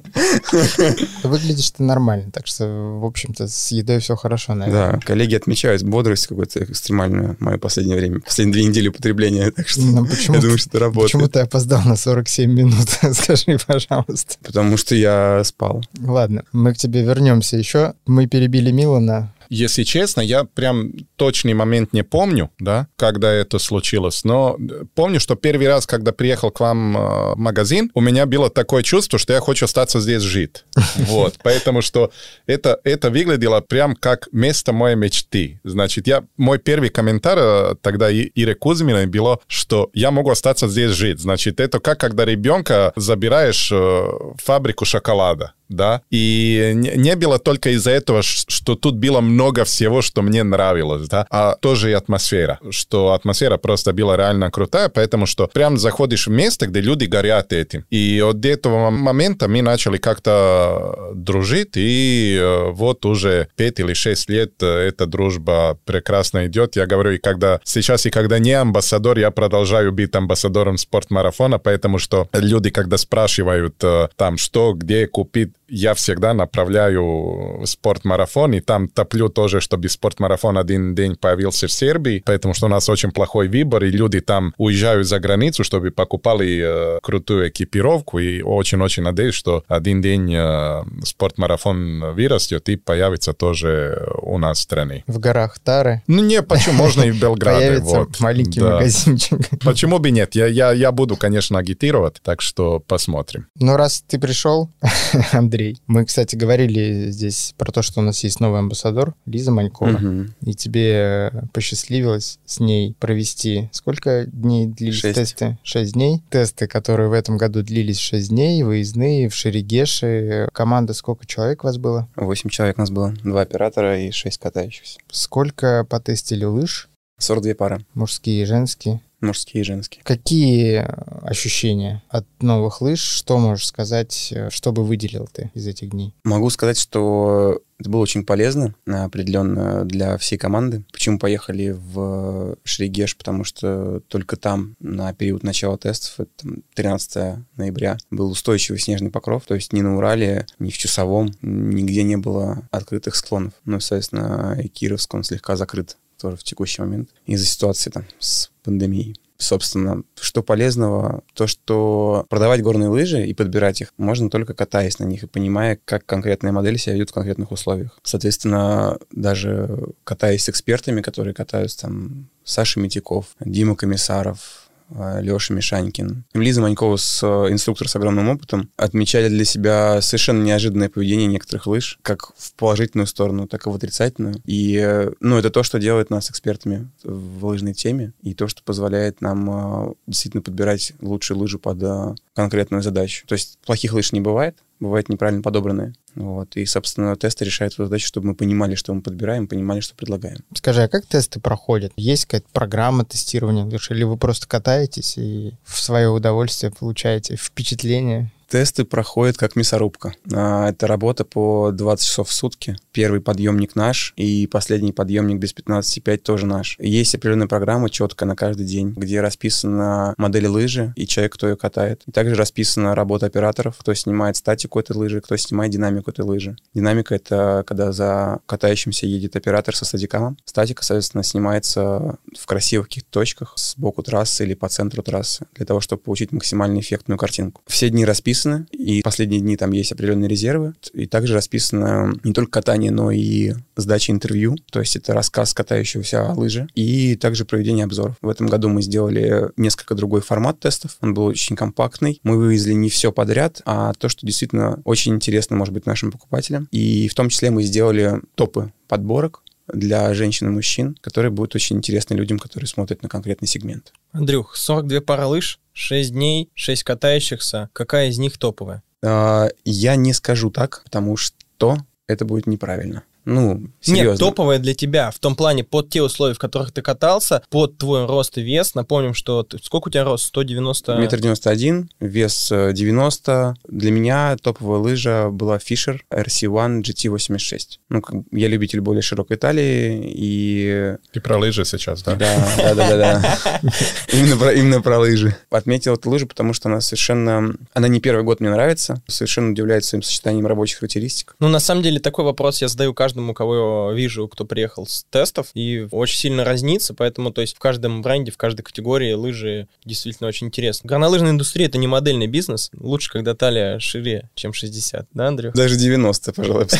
Выглядишь ты нормально, так что, в общем-то, с едой все хорошо, наверное. Да, коллеги отмечают бодрость какую-то экстремальную мое последнее время, последние две недели употребления, [laughs] так что ну, почему я думаю, что это работает. Почему ты опоздал на 47 минут? [laughs] Скажи, пожалуйста. Потому что я спал. Ладно, мы к тебе вернемся еще. Мы перебили Милана если честно, я прям точный момент не помню, да, когда это случилось, но помню, что первый раз, когда приехал к вам э, в магазин, у меня было такое чувство, что я хочу остаться здесь жить. [laughs] Вот, поэтому что это, это выглядело прям как место моей мечты. Значит, я, мой первый комментарий тогда Ире Кузьминой было, что я могу остаться здесь жить. Значит, это как когда ребенка забираешь в фабрику шоколада да, и не, было только из-за этого, что тут было много всего, что мне нравилось, да, а тоже и атмосфера, что атмосфера просто была реально крутая, поэтому что прям заходишь в место, где люди горят этим. И от этого момента мы начали как-то дружить, и э, вот уже 5 или 6 лет э, эта дружба прекрасно идет. Я говорю, и когда сейчас, и когда не амбассадор, я продолжаю быть амбассадором спортмарафона, поэтому что люди, когда спрашивают э, там, что, где купить я всегда направляю спортмарафон, и там топлю тоже, чтобы спортмарафон один день появился в Сербии, потому что у нас очень плохой выбор, и люди там уезжают за границу, чтобы покупали э, крутую экипировку, и очень-очень надеюсь, что один день э, спортмарафон вырастет и появится тоже у нас в стране. В горах Тары? Ну, не, почему, можно и в Белграде. Появится вот. маленький да. магазинчик. Почему бы нет? Я, я, я буду, конечно, агитировать, так что посмотрим. Ну, раз ты пришел, [laughs] Андрей, Андрей. Мы, кстати, говорили здесь про то, что у нас есть новый амбассадор, Лиза Манькова. Угу. И тебе посчастливилось с ней провести... Сколько дней длились шесть. тесты? Шесть дней. Тесты, которые в этом году длились шесть дней, выездные в Шерегеше. Команда сколько человек у вас было? Восемь человек у нас было. Два оператора и шесть катающихся. Сколько потестили лыж? 42 пары. Мужские и женские? Мужские и женские. Какие ощущения от новых лыж? Что можешь сказать, э, что бы выделил ты из этих дней? Могу сказать, что это было очень полезно, определенно, для всей команды. Почему поехали в Шригеш? Потому что только там, на период начала тестов, это 13 ноября, был устойчивый снежный покров. То есть ни на Урале, ни в Чусовом, нигде не было открытых склонов. Ну, соответственно, и Кировск, он слегка закрыт тоже в текущий момент из-за ситуации там с пандемией. Собственно, что полезного? То, что продавать горные лыжи и подбирать их можно только катаясь на них и понимая, как конкретная модель себя ведет в конкретных условиях. Соответственно, даже катаясь с экспертами, которые катаются там Саша Митяков, Дима Комиссаров, Леша Мишанькин. Лиза Манькова, с, э, инструктор с огромным опытом, отмечали для себя совершенно неожиданное поведение некоторых лыж, как в положительную сторону, так и в отрицательную. И, э, ну, это то, что делает нас экспертами в лыжной теме, и то, что позволяет нам действительно подбирать лучшую лыжу под конкретную задачу. То есть плохих лыж не бывает, бывает неправильно подобранные. Вот. И, собственно, тесты решают эту задачу, чтобы мы понимали, что мы подбираем, понимали, что предлагаем. Скажи, а как тесты проходят? Есть какая-то программа тестирования? Или вы просто катаетесь и в свое удовольствие получаете впечатление? Тесты проходят как мясорубка. А, это работа по 20 часов в сутки. Первый подъемник наш, и последний подъемник без 15,5 тоже наш. Есть определенная программа четко на каждый день, где расписана модель лыжи и человек, кто ее катает. И также расписана работа операторов, кто снимает статику этой лыжи, кто снимает динамику этой лыжи. Динамика — это когда за катающимся едет оператор со стадикамом. Статика, соответственно, снимается в красивых каких-то точках сбоку трассы или по центру трассы для того, чтобы получить максимально эффектную картинку. Все дни расписаны расписано, и последние дни там есть определенные резервы, и также расписано не только катание, но и сдача интервью, то есть это рассказ катающегося о лыже, и также проведение обзоров. В этом году мы сделали несколько другой формат тестов, он был очень компактный, мы вывезли не все подряд, а то, что действительно очень интересно может быть нашим покупателям, и в том числе мы сделали топы подборок, для женщин и мужчин, которые будут очень интересны людям, которые смотрят на конкретный сегмент. Андрюх, 42 пары лыж, 6 дней, 6 катающихся. Какая из них топовая? А, я не скажу так, потому что это будет неправильно. Ну, серьезно. Нет, топовая для тебя в том плане под те условия, в которых ты катался, под твой рост и вес. Напомним, что ты, сколько у тебя рост? 190? Метр девяносто один, вес 90. Э, для меня топовая лыжа была Fisher RC1 GT86. Ну, я любитель более широкой талии и... Ты про лыжи сейчас, да? Да, да, да, да. [laughs] Именно про, именно про лыжи. Отметил эту лыжу, потому что она совершенно... Она не первый год мне нравится, совершенно удивляет своим сочетанием рабочих характеристик. Ну, на самом деле, такой вопрос я задаю каждому каждому, кого я вижу, кто приехал с тестов, и очень сильно разнится, поэтому, то есть в каждом бренде, в каждой категории лыжи действительно очень интересно. Горнолыжная индустрия — это не модельный бизнес. Лучше, когда талия шире, чем 60, да, Андрю? Даже 90, пожалуй, [laughs]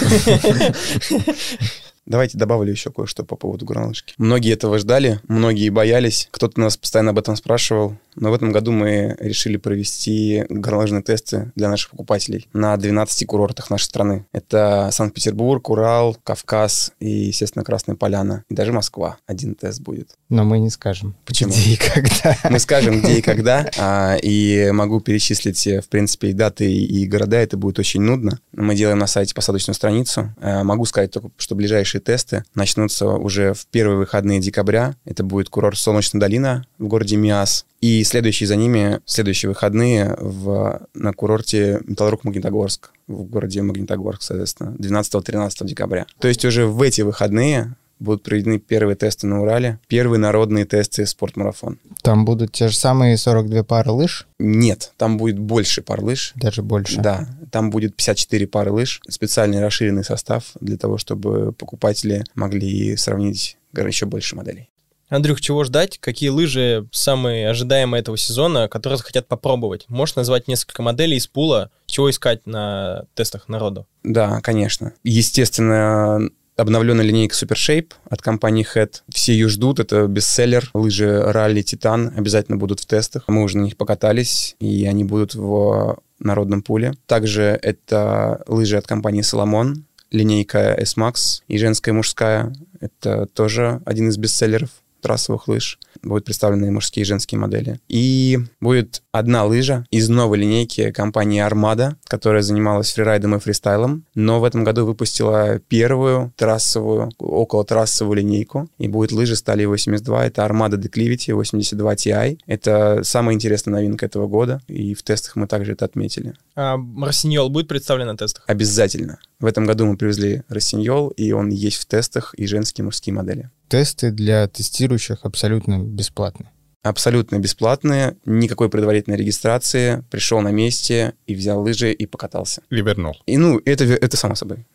Давайте добавлю еще кое-что по поводу горнолыжки. Многие этого ждали, многие боялись. Кто-то нас постоянно об этом спрашивал. Но в этом году мы решили провести горнолыжные тесты для наших покупателей на 12 курортах нашей страны. Это Санкт-Петербург, Урал, Кавказ и, естественно, Красная Поляна. И даже Москва. Один тест будет. Но мы не скажем, Почему? где и когда. Мы скажем, где и [laughs] когда, а, и могу перечислить, в принципе, и даты, и города. Это будет очень нудно. Мы делаем на сайте посадочную страницу. А, Могу сказать только, что ближайшие тесты начнутся уже в первые выходные декабря. Это будет курорт Солнечная долина в городе Миас. И следующие за ними, следующие выходные в, на курорте Металлург Магнитогорск в городе Магнитогорск, соответственно, 12-13 декабря. То есть уже в эти выходные будут проведены первые тесты на Урале, первые народные тесты спортмарафон. Там будут те же самые 42 пары лыж, Нет, там будет больше пар лыж. даже больше. Да, там будет 54 пары лыж, специальный расширенный состав для того, чтобы покупатели могли сравнить гораздо еще больше моделей. Андрюх, чего ждать? Какие лыжи самые ожидаемые этого сезона, которые захотят попробовать? Можешь назвать несколько моделей из пула? Чего искать на тестах народу? Да, конечно. Естественно, обновленная линейка Super Shape от компании Head. Все ее ждут, это бестселлер. Лыжи Ралли Титан обязательно будут в тестах. Мы уже на них покатались, и они будут в народном пуле. Также это лыжи от компании Соломон, линейка S-Max и женская и мужская. Это тоже один из бестселлеров трассовых лыж. Будут представлены мужские и женские модели. И будет одна лыжа из новой линейки компании Armada, которая занималась фрирайдом и фристайлом, но в этом году выпустила первую трассовую, около трассовую линейку. И будет лыжи стали 82. Это Armada Declivity 82 Ti. Это самая интересная новинка этого года. И в тестах мы также это отметили. А Марсиньол будет представлен на тестах? Обязательно. В этом году мы привезли Рассиньол, и он есть в тестах и женские, и мужские модели. Тесты для тестирующих абсолютно бесплатны. Абсолютно бесплатные, никакой предварительной регистрации. Пришел на месте и взял лыжи и покатался. И вернул. И ну, это, это само собой.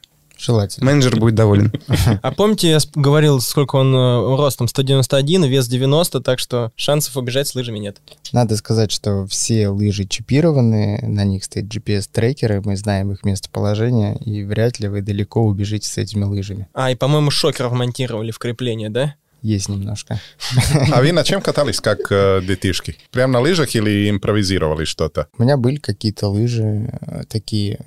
Желательно. Менеджер будет доволен. А помните, я говорил, сколько он э, ростом? 191, вес 90, так что шансов убежать с лыжами нет. Надо сказать, что все лыжи чипированы, на них стоят GPS-трекеры, мы знаем их местоположение, и вряд ли вы далеко убежите с этими лыжами. А, и, по-моему, шокер вмонтировали в крепление, да? Есть немножко. А вы на чем катались, как э, детишки? Прям на лыжах или импровизировали что-то? У меня были какие-то лыжи э, такие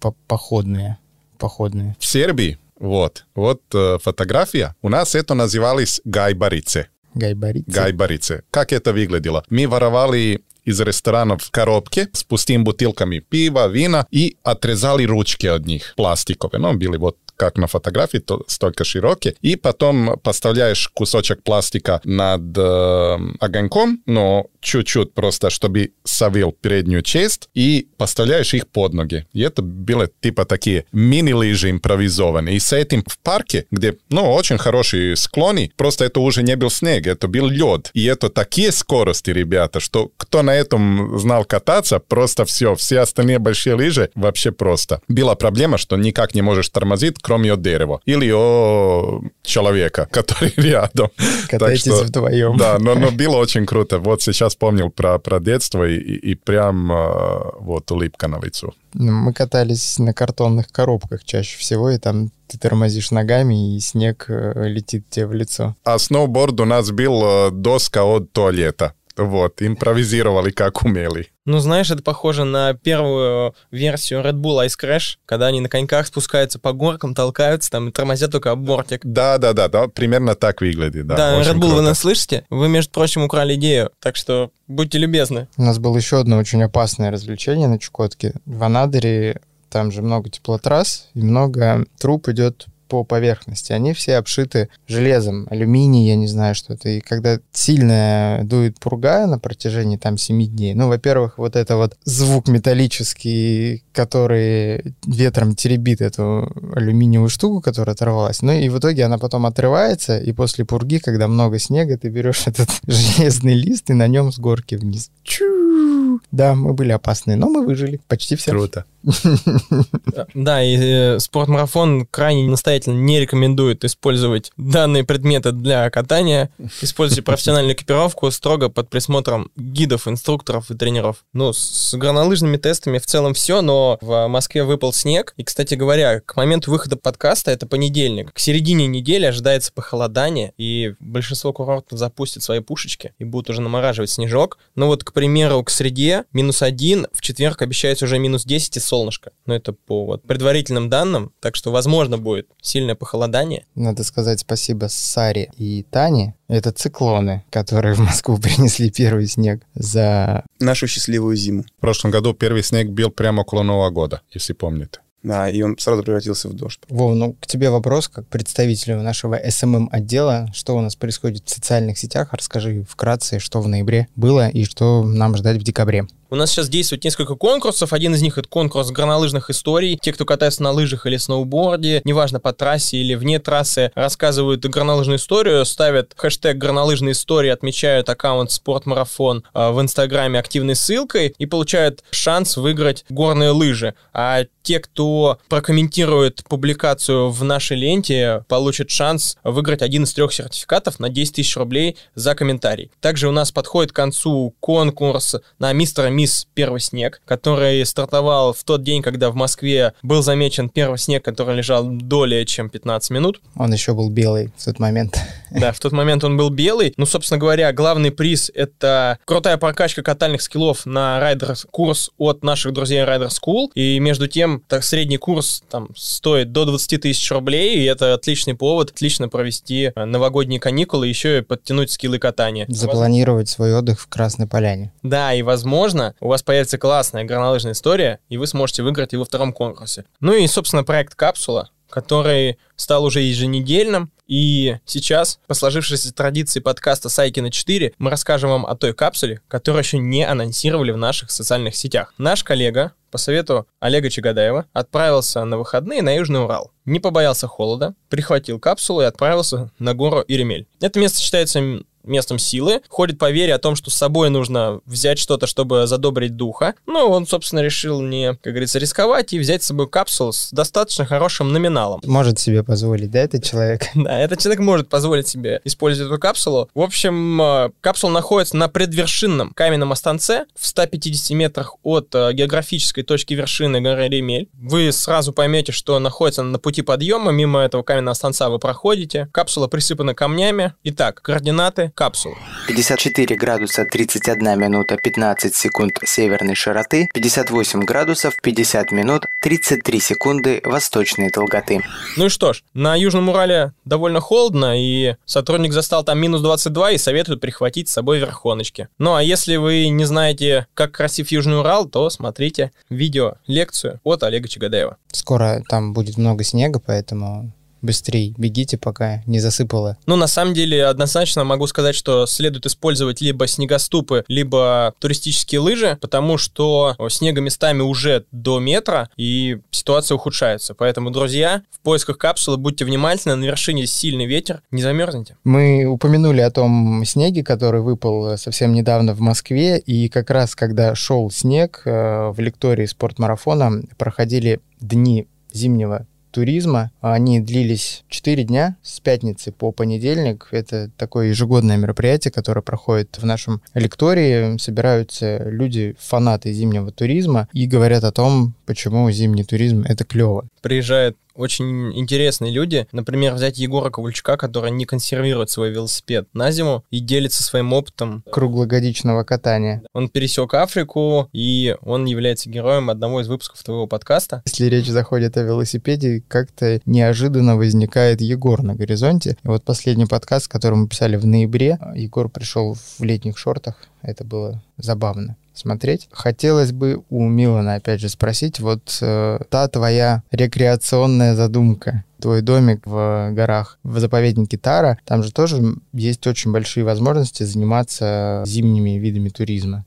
по- походные, походные. В Сербии, вот, вот э, фотография. У нас это назывались гайбарице. Гайбарицы. Гайбарице. Как это выглядело? Мы воровали из ресторанов коробки с пустыми бутылками пива, вина и отрезали ручки от них, пластиковые. Ну, были вот как на фотографии, то столько широкие. И потом поставляешь кусочек пластика над э, огоньком, но чуть-чуть просто, чтобы совил переднюю часть, и поставляешь их под ноги. И это были типа такие мини-лыжи импровизованные. И с этим в парке, где, ну, очень хорошие склоны, просто это уже не был снег, это был лед. И это такие скорости, ребята, что кто на этом знал кататься, просто все, все остальные большие лыжи вообще просто. Была проблема, что никак не можешь тормозить, кроме от дерева. Или о человека, [laughs] который рядом. Катайтесь что- вдвоем. Да, но, но было очень круто. Вот сейчас помнил про, про детство, и, и прям э, вот улыбка на лицу. Ну, Мы катались на картонных коробках чаще всего, и там ты тормозишь ногами, и снег э, летит тебе в лицо. А сноуборд у нас был э, доска от туалета. Вот, импровизировали как умели. Ну, знаешь, это похоже на первую версию Red Bull Ice Crash, когда они на коньках спускаются по горкам, толкаются там и тормозят только об бортик. Да, да, да, да, примерно так выглядит. Да, Да, очень Red Bull, круто. вы нас слышите? Вы, между прочим, украли идею, так что будьте любезны. У нас было еще одно очень опасное развлечение на Чукотке. В Анадыре там же много теплотрасс, и много труб идет по поверхности. Они все обшиты железом, алюминий, я не знаю, что это. И когда сильно дует пурга на протяжении там 7 дней, ну, во-первых, вот это вот звук металлический, который ветром теребит эту алюминиевую штуку, которая оторвалась. Ну, и в итоге она потом отрывается, и после пурги, когда много снега, ты берешь [laughs] этот железный лист и на нем с горки вниз. Чу! Да, мы были опасные, но мы выжили. Почти все. Круто. [laughs] Да, и э, спортмарафон крайне настоятельно не рекомендует использовать данные предметы для катания. Используйте [laughs] профессиональную экипировку строго под присмотром гидов, инструкторов и тренеров. Ну, с горнолыжными тестами в целом все, но в Москве выпал снег. И, кстати говоря, к моменту выхода подкаста, это понедельник, к середине недели ожидается похолодание, и большинство курортов запустят свои пушечки и будут уже намораживать снежок. Ну вот, к примеру, к среде минус один, в четверг обещается уже минус 10 и солнышко. Но это по вот предварительным данным, так что, возможно, будет сильное похолодание. Надо сказать спасибо Саре и Тане. Это циклоны, которые в Москву [laughs] принесли первый снег за... Нашу счастливую зиму. В прошлом году первый снег бил прямо около Нового года, если помните. Да, и он сразу превратился в дождь. Вов, ну к тебе вопрос, как представителю нашего СММ-отдела. Что у нас происходит в социальных сетях? Расскажи вкратце, что в ноябре было и что нам ждать в декабре. У нас сейчас действует несколько конкурсов. Один из них это конкурс горнолыжных историй. Те, кто катается на лыжах или сноуборде, неважно по трассе или вне трассы, рассказывают горнолыжную историю, ставят хэштег горнолыжные истории, отмечают аккаунт спортмарафон э, в инстаграме активной ссылкой и получают шанс выиграть горные лыжи. А те, кто прокомментирует публикацию в нашей ленте, получат шанс выиграть один из трех сертификатов на 10 тысяч рублей за комментарий. Также у нас подходит к концу конкурс на мистера мисс Первый снег, который стартовал в тот день, когда в Москве был замечен первый снег, который лежал более чем 15 минут. Он еще был белый в тот момент. Да, в тот момент он был белый. Ну, собственно говоря, главный приз — это крутая прокачка катальных скиллов на Riders курс от наших друзей Rider School. И между тем, так, средний курс там стоит до 20 тысяч рублей, и это отличный повод отлично провести э, новогодние каникулы, еще и подтянуть скиллы катания. Запланировать свой отдых в Красной Поляне. Да, и возможно, у вас появится классная горнолыжная история, и вы сможете выиграть и во втором конкурсе. Ну и, собственно, проект «Капсула», который стал уже еженедельным. И сейчас, по сложившейся традиции подкаста Сайкина 4, мы расскажем вам о той капсуле, которую еще не анонсировали в наших социальных сетях. Наш коллега, по совету Олега Чагадаева, отправился на выходные на Южный Урал. Не побоялся холода, прихватил капсулу и отправился на гору Иремель. Это место считается местом силы. Ходит поверье о том, что с собой нужно взять что-то, чтобы задобрить духа. Ну, он, собственно, решил не, как говорится, рисковать и взять с собой капсулу с достаточно хорошим номиналом. Может себе позволить, да, этот человек? [laughs] Да, этот человек может позволить себе использовать эту капсулу. В общем, э, капсула находится на предвершинном каменном останце в 150 метрах от э, географической точки вершины горы Ремель. Вы сразу поймете, что находится на пути подъема. Мимо этого каменного останца вы проходите. Капсула присыпана камнями. Итак, координаты капсулы. 54 градуса 31 минута 15 секунд северной широты, 58 градусов 50 минут 33 секунды восточной долготы. Ну и что ж, на Южном Урале довольно холодно, и сотрудник застал там минус 22 и советует прихватить с собой верхоночки. Ну а если вы не знаете, как красив Южный Урал, то смотрите видео, лекцию от Олега Чагадаева. Скоро там будет много снега, поэтому быстрее бегите, пока не засыпало. Ну, на самом деле, однозначно могу сказать, что следует использовать либо снегоступы, либо туристические лыжи, потому что снега местами уже до метра, и ситуация ухудшается. Поэтому, друзья, в поисках капсулы будьте внимательны, на вершине сильный ветер, не замерзнете. Мы упомянули о том снеге, который выпал совсем недавно в Москве, и как раз когда шел снег э, в лектории спортмарафона проходили дни зимнего туризма. Они длились 4 дня с пятницы по понедельник. Это такое ежегодное мероприятие, которое проходит в нашем лектории. Собираются люди, фанаты зимнего туризма, и говорят о том, почему зимний туризм — это клево. Приезжает очень интересные люди. Например, взять Егора Ковальчука, который не консервирует свой велосипед на зиму и делится своим опытом. Круглогодичного катания. Он пересек Африку, и он является героем одного из выпусков твоего подкаста. Если речь заходит о велосипеде, как-то неожиданно возникает Егор на горизонте. И вот последний подкаст, который мы писали в ноябре, Егор пришел в летних шортах. Это было забавно смотреть. Хотелось бы у Милана, опять же, спросить, вот э, та твоя рекреационная задумка, твой домик в горах, в заповеднике Тара, там же тоже есть очень большие возможности заниматься зимними видами туризма.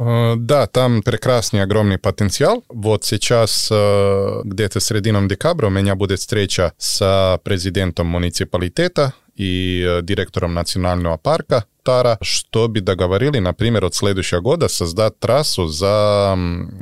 Э, да, там прекрасный, огромный потенциал. Вот сейчас, э, где-то середином декабря, у меня будет встреча с президентом муниципалитета и э, директором национального парка гектара, чтобы договорили, например, от следующего года создать трассу за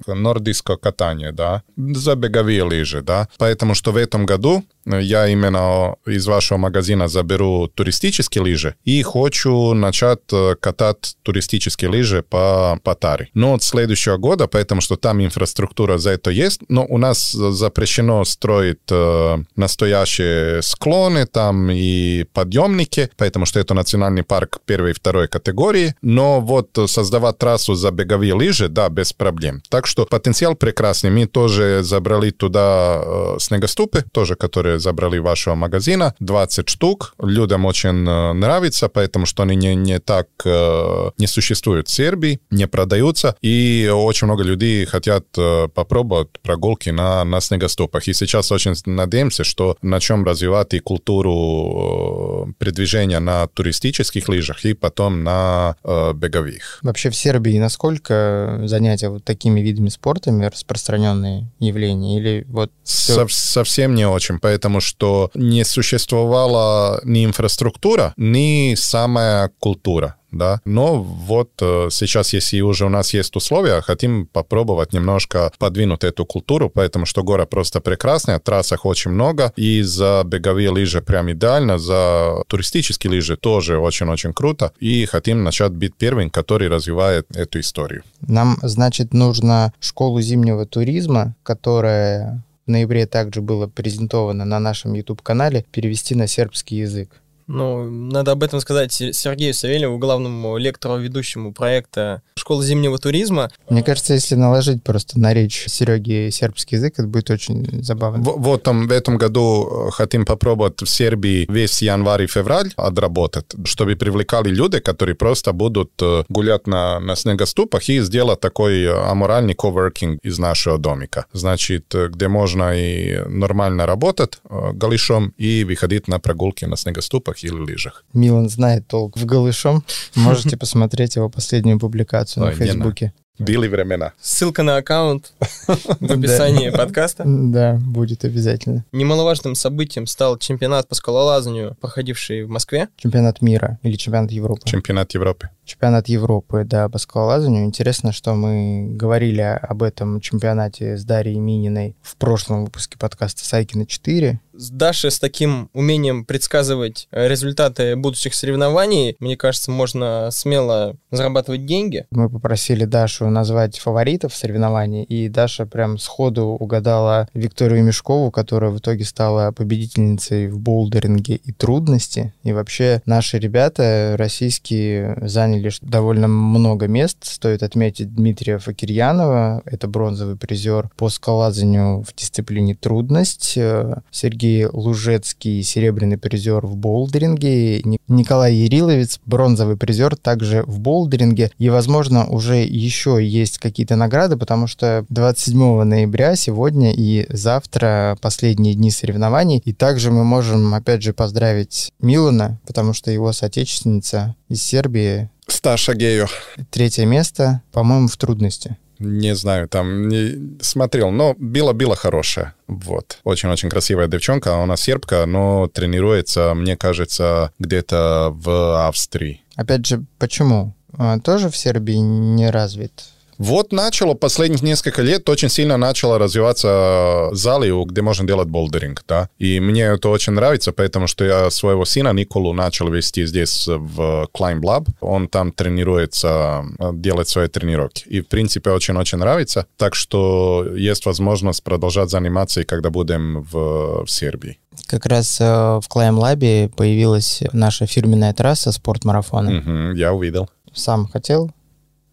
нордийское катание, да, за беговые лыжи, да. Поэтому что в этом году я именно из вашего магазина заберу туристические лыжи и хочу начать э, катать туристические лыжи по, по Таре. Но от следующего года, потому что там инфраструктура за это есть, но у нас запрещено строить э, настоящие склоны там и подъемники, потому что это национальный парк первой и второй категории. Но вот создавать трассу за беговые лыжи, да, без проблем. Так что потенциал прекрасный. Мы тоже забрали туда э, снегоступы, тоже которые забрали вашего магазина, 20 штук. Людям очень э, нравится, поэтому что они не, не так э, не существуют в Сербии, не продаются, и очень много людей хотят э, попробовать прогулки на, на снегоступах. И сейчас очень надеемся, что начнем развивать и культуру передвижения на туристических лыжах и потом на э, беговых. Вообще в Сербии насколько занятия вот такими видами спортами распространенные явления? Или вот все... Совсем не очень, потому что не существовала ни инфраструктура, ни самая культура да. Но вот э, сейчас, если уже у нас есть условия, хотим попробовать немножко подвинуть эту культуру, поэтому что город просто прекрасная, трассах очень много, и за беговые лыжи прям идеально, за туристические лыжи тоже очень-очень круто, и хотим начать быть первым, который развивает эту историю. Нам, значит, нужно школу зимнего туризма, которая в ноябре также было презентовано на нашем YouTube-канале, перевести на сербский язык. Ну, надо об этом сказать Сергею Савельеву, главному лектору, ведущему проекта «Школа зимнего туризма». Мне кажется, если наложить просто на речь Сереги сербский язык, это будет очень забавно. В, вот там, в этом году э, хотим попробовать в Сербии весь январь и февраль отработать, чтобы привлекали люди, которые просто будут э, гулять на, на снегоступах и сделать такой э, аморальный коворкинг из нашего домика. Значит, где можно и нормально работать голышом и выходить на прогулки на снегоступах велосипедах или лыжах. Милан знает толк в голышом. [laughs] Можете посмотреть его последнюю публикацию на Фейсбуке. Были времена. Ссылка на аккаунт [laughs] в описании подкаста. Да, будет обязательно. Немаловажным событием стал чемпионат по скалолазанию, проходивший в Москве. Чемпионат мира или чемпионат Европы? Чемпионат Европы. Чемпионат Европы, да, по скалолазанию. Интересно, что мы говорили об этом чемпионате с Дарьей Мининой в прошлом выпуске подкаста «Сайкина 4» с Дашей с таким умением предсказывать э, результаты будущих соревнований, мне кажется, можно смело зарабатывать деньги. Мы попросили Дашу назвать фаворитов соревнований, и Даша прям сходу угадала Викторию Мешкову, которая в итоге стала победительницей в болдеринге и трудности. И вообще наши ребята российские заняли довольно много мест. Стоит отметить Дмитрия Факирьянова, это бронзовый призер по скалазанию в дисциплине трудность. Э, Сергей Лужецкий, серебряный призер в болдеринге, Николай Яриловец, бронзовый призер также в болдеринге. И, возможно, уже еще есть какие-то награды, потому что 27 ноября сегодня и завтра последние дни соревнований. И также мы можем, опять же, поздравить Милана, потому что его соотечественница из Сербии Сташа Гею. Третье место, по-моему, в трудности. Не знаю, там не смотрел, но было-было хорошее. Вот. Очень-очень красивая девчонка, она сербка, но тренируется, мне кажется, где-то в Австрии. Опять же, почему? А, тоже в Сербии не развит вот начало, последних несколько лет очень сильно начало развиваться залы, где можно делать болдеринг, да. И мне это очень нравится, потому что я своего сына Николу начал вести здесь в Climb Lab. Он там тренируется, делает свои тренировки. И, в принципе, очень-очень нравится. Так что есть возможность продолжать заниматься, и когда будем в, в Сербии. Как раз э, в Climb Lab появилась наша фирменная трасса спортмарафона. Угу, я увидел. Сам хотел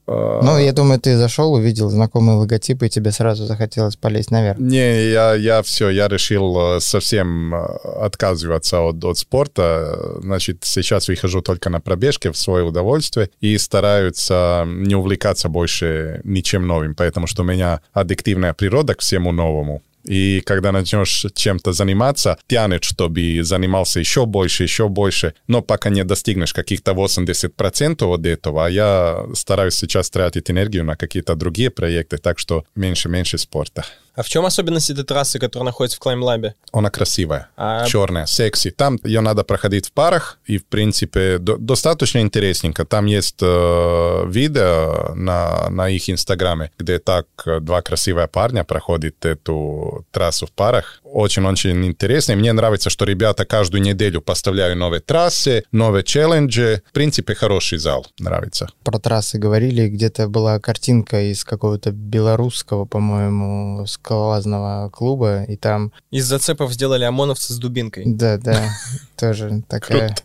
ну, я думаю, ты зашел, увидел знакомые логотипы, и тебе сразу захотелось полезть наверх. Не, я, я все, я решил э, совсем э, отказываться от, от спорта. Значит, сейчас выхожу только на пробежки в свое удовольствие и стараются не увлекаться больше ничем новым, потому что у меня аддиктивная природа к всему новому. И когда начнешь чем-то заниматься, тянет, чтобы занимался еще больше, еще больше, но пока не достигнешь каких-то 80% от этого, а я стараюсь сейчас тратить энергию на какие-то другие проекты, так что меньше-меньше спорта. А в чем особенность этой трассы, которая находится в Клаймлабе? Она красивая, А- черная, секси. Там ее надо проходить в парах, и, в принципе, до- достаточно интересненько. Там есть э, видео на, на их инстаграме, где так э, два красивые парня проходят эту трассу в парах. Очень-очень интересно. И мне нравится, что ребята каждую неделю поставляют новые трассы, новые челленджи. В принципе, хороший зал. Нравится. Про трассы говорили, где-то была картинка из какого-то белорусского, по-моему, скалолазного клуба, и там, Из зацепов сделали ОМОНовцы с дубинкой. да, да, тоже [laughs] такая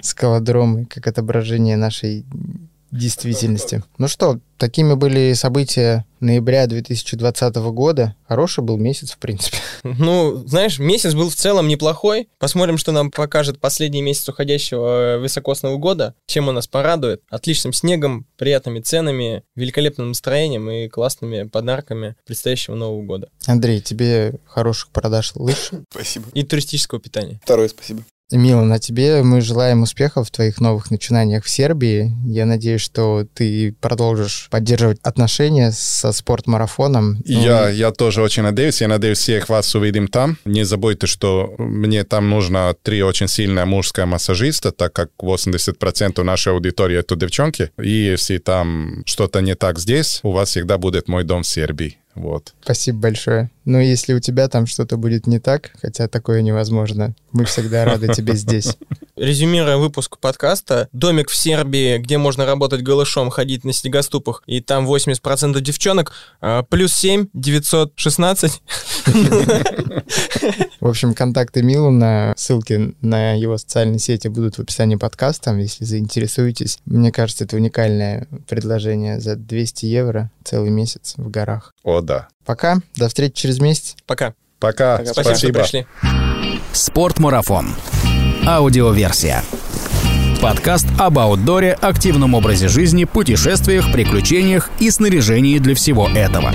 скалодром, как отображение нашей действительности. Ну что, такими были события ноября 2020 года. Хороший был месяц, в принципе. [laughs] Ну, знаешь, месяц был в целом неплохой. Посмотрим, что нам покажет последний месяц уходящего э, высокосного года, чем он нас порадует. Отличным снегом, приятными ценами, великолепным настроением и классными подарками предстоящего Нового года. Андрей, тебе хороших продаж лыж. [laughs] Спасибо. И туристического питания. Второе спасибо. Милан, а тебе мы желаем успехов в твоих новых начинаниях в Сербии. Я надеюсь, что ты продолжишь поддерживать отношения со спортмарафоном. Ну, Я, я тоже очень надеюсь. Я надеюсь, всех вас увидим там. Не забудьте, что мне там нужно три очень сильные мужские массажиста, так как 80% нашей аудитории это девчонки. И если там что-то не так здесь, у вас всегда будет мой дом в Сербии. Вот. Спасибо большое. Но если у тебя там что-то будет не так, хотя такое невозможно, мы всегда рады [laughs] тебе здесь. Резюмируя выпуск подкаста, домик в Сербии, где можно работать голышом, ходить на снегоступах, и там 80% девчонок, а, плюс 7, 916. В общем, контакты Милана, ссылки на его социальные сети будут в описании подкаста, если заинтересуетесь. Мне кажется, это уникальное предложение за 200 евро целый месяц в горах. О, да. Пока, до встречи через месяц. Пока. Пока. Спасибо, что пришли. Спортмарафон. Аудиоверсия. Подкаст об аутдоре, активном образе жизни, путешествиях, приключениях и снаряжении для всего этого.